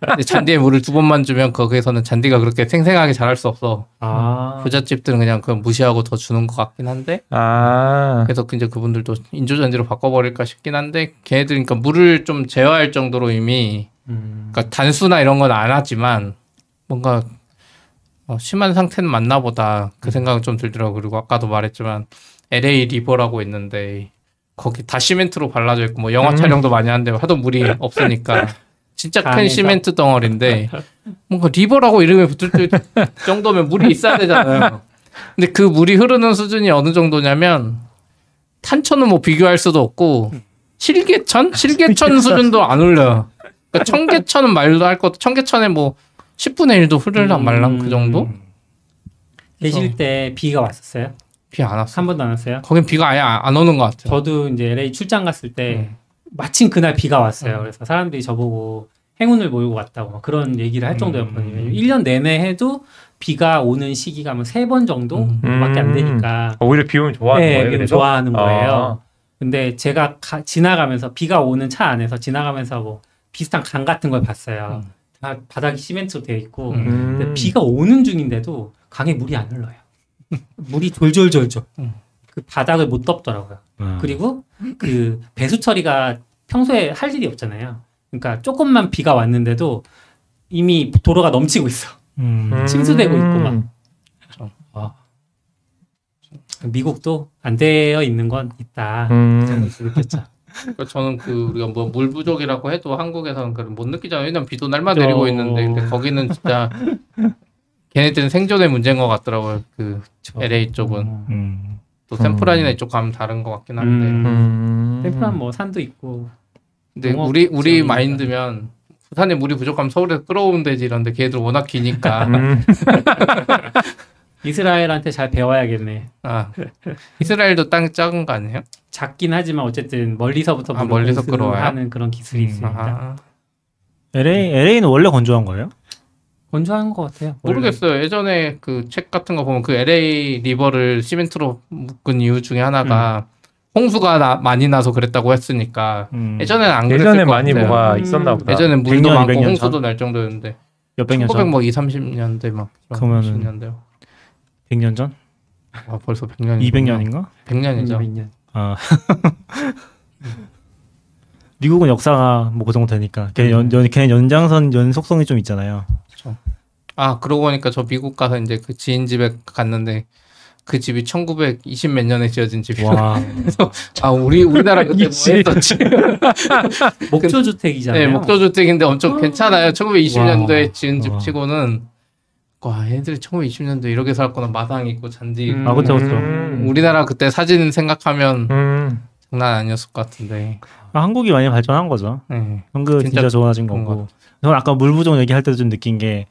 근데 잔디에 물을 두 번만 주면 거기에서는 잔디가 그렇게 생생하게 자랄 수 없어. 아, 부잣집들은 그냥 그 무시하고 더 주는 것 같긴 한데 아 그래서 이제 그분들도 인조 잔디로 바꿔버릴까 싶긴 한데 걔네들 그러니까 물을 좀 제어할 정도로 이미 음, 그러니까 단수나 이런 건 안 하지만 뭔가 어, 심한 상태는 맞나 보다 그 생각은 좀 들더라고 그리고 아까도 말했지만 LA 리버라고 있는데 거기 다 시멘트로 발라져 있고 뭐 영화 음. 촬영도 많이 하는데 하도 물이 없으니까 진짜 큰. 시멘트 덩어리인데 뭔가 리버라고 이름이 붙을 정도면 물이 있어야 되잖아요. 근데 그 물이 흐르는 수준이 어느 정도냐면 탄천은 뭐 비교할 수도 없고 실개천? 실개천 수준도 안 흘려요. 그러니까 청계천은 말도 할 것도 청계천에 뭐 10분의 1도 흐를랑 말랑 그 정도? 계실 때 비가 왔었어요? 비 안 왔어. 한 번도 안 왔어요? 거긴 비가 아예 안안 오는 것 같아요. 저도 이제 LA 출장 갔을 때 음. 마침 그날 비가 왔어요. 음. 그래서 사람들이 저보고 행운을 모이고 왔다고 막 그런 얘기를 할 음. 정도였거든요. 왜냐면 1년 내내 해도 비가 오는 시기가 뭐 세 번 정도밖에 안 음. 되니까 오히려 비 오면 좋아하는 네, 거예요. 좋아하는 거예요. 아. 근데 제가 가- 지나가면서 비가 오는 차 안에서 지나가면서 뭐 비슷한 강 같은 걸 봤어요. 다 바닥이 시멘트로 되어 있고 음. 근데 비가 오는 중인데도 강에 물이 안 흘러요. 물이 졸졸졸졸. 음. 그 바닥을 못 덮더라고요. 음. 그리고 그 배수 처리가 평소에 할 일이 없잖아요. 그러니까 조금만 비가 왔는데도 이미 도로가 넘치고 있어. 음. 침수되고 있고 막. 음. 미국도 안 되어 있는 건 있다. 음. 느꼈죠. 그러니까 저는 그 우리가 뭐 물 부족이라고 해도 한국에서는 그걸 못 느끼잖아요. 왜냐면 비도 날마다 그죠. 내리고 있는데 근데 거기는 진짜 걔네들은 생존의 문제인 것 같더라고요. 그 LA 쪽은 음. 또 샌프란이나 이쪽 가면 다른 것 같긴 한데 음. 음. 샌프란 뭐 산도 있고 근데 우리 우리. 마인드면 부산에 물이 부족하면 서울에서 끌어오면 되지 이런데 걔들 워낙 기니까 음. 이스라엘한테 잘 배워야겠네. 아 이스라엘도 땅 작은 거 아니에요? 작긴 하지만 어쨌든 멀리서부터 아, 멀리서 끌어와요? 하는 그런 기술이 음. 있으니까 아, LA LA는 원래 건조한 거예요? 건조한 것 같아요. 원래. 모르겠어요. 예전에 그 책 같은 거 보면 그 LA 리버를 시멘트로 묶은 이유 중에 하나가 홍수가 나- 많이 나서 그랬다고 했으니까 음. 예전에는 안 그랬을 예전에 것 많이 같아요. 뭐가 음. 있었나 보다. 예전에 물도 100년, 많고 200년 홍수도 전? 날 정도였는데 몇백 년1900 전? 뭐 2, 30년대 막 그러면은 10년대 100년 전? 아, 벌써 100년이 200년인가? 100년이죠. 200년. 아. 미국은 역사가 뭐 그 정도 되니까 걔 연, 연, 걔 연장선 연속성이 좀 있잖아요. 아 그러고 보니까 저 미국 가서 이제 그 지인 집에 갔는데 그 집이 1920 몇 년에 지어진 집이야. 와. 아 우리 우리나라 그때 뭐. 했었지? 목조 주택이잖아요. 네, 목조 주택인데 엄청 괜찮아요. 1920년도에 와. 지은 집 와. 치고는 와 얘들이 1920년도 에 이렇게 살거나 마당 있고 잔디 있고 음. 아 그쵸 그쵸. 음. 우리나라 그때 사진 생각하면 음. 장난 아니었을 것 같은데. 아, 한국이 많이 발전한 거죠. 네. 한국 진짜 진짜, 좋아진 거고. 저는 아까 물 부족 얘기할 때도 좀 느낀 게.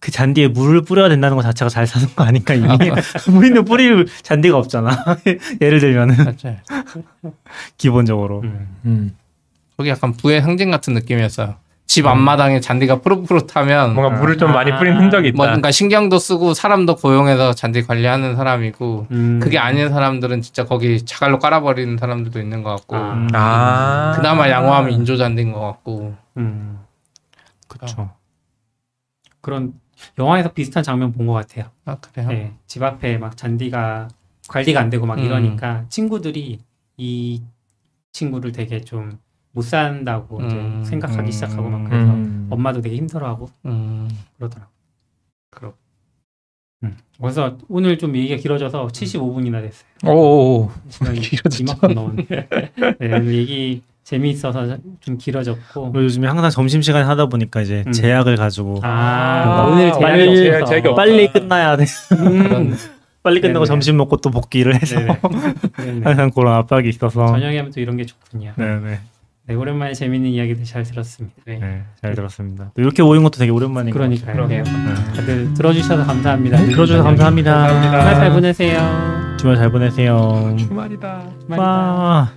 그 잔디에 물을 뿌려야 된다는 것 자체가 잘 사는 거 아닌가 이미 우리는 뿌릴 잔디가 없잖아 예를 들면은. 기본적으로 음. 음. 거기 약간 부의 상징 같은 느낌이었어요. 집 앞마당에 잔디가 푸릇푸릇하면 뭔가 물을 좀 많이 뿌린 흔적이 있다. 뭐 그러니까 신경도 쓰고 사람도 고용해서 잔디 관리하는 사람이고 음. 그게 아닌 사람들은 진짜 거기 자갈로 깔아버리는 사람들도 있는 것 같고 아. 아. 그나마 양호하면 인조 잔디인 것 같고 음. 그쵸 그런 영화에서 비슷한 장면 본 것 같아요. 아 그래요? 네, 집 앞에 막 잔디가 관리가 안 되고 막 음. 이러니까 친구들이 이 친구를 되게 좀 못 산다고 이제 음. 생각하기 음. 시작하고 막 그래서 음. 엄마도 되게 힘들어하고 음. 그러더라고. 그렇. 음. 그래서 오늘 좀 얘기가 길어져서 75분이나 됐어요. 오. 길어졌죠. 이만큼 넘었네. 네, 오늘 얘기 재미있어서 좀 길어졌고. 요즘에 항상 점심 시간에 하다 보니까 이제 음. 제약을 가지고 아, 오늘 빨리- 제약이 없어서. 제약이 없- 빨리 끝나야 돼 음. 빨리 끝나고 네네. 점심 먹고 또 복귀를 해서. 항상 그런 압박이 있어서 저녁에 하면 또 이런 게 좋군요. 네네 네, 오랜만에 재밌는 이야기들 잘 들었습니다. 네. 네, 잘 들었습니다 또 이렇게 모인 것도 되게 오랜만인 것 그러니까요. 같아요 네. 다들 들어주셔서 감사합니다. 들어주셔서 감사합니다 주말 잘 보내세요. 주말 잘 보내세요 주말이다. 주말이다. 와.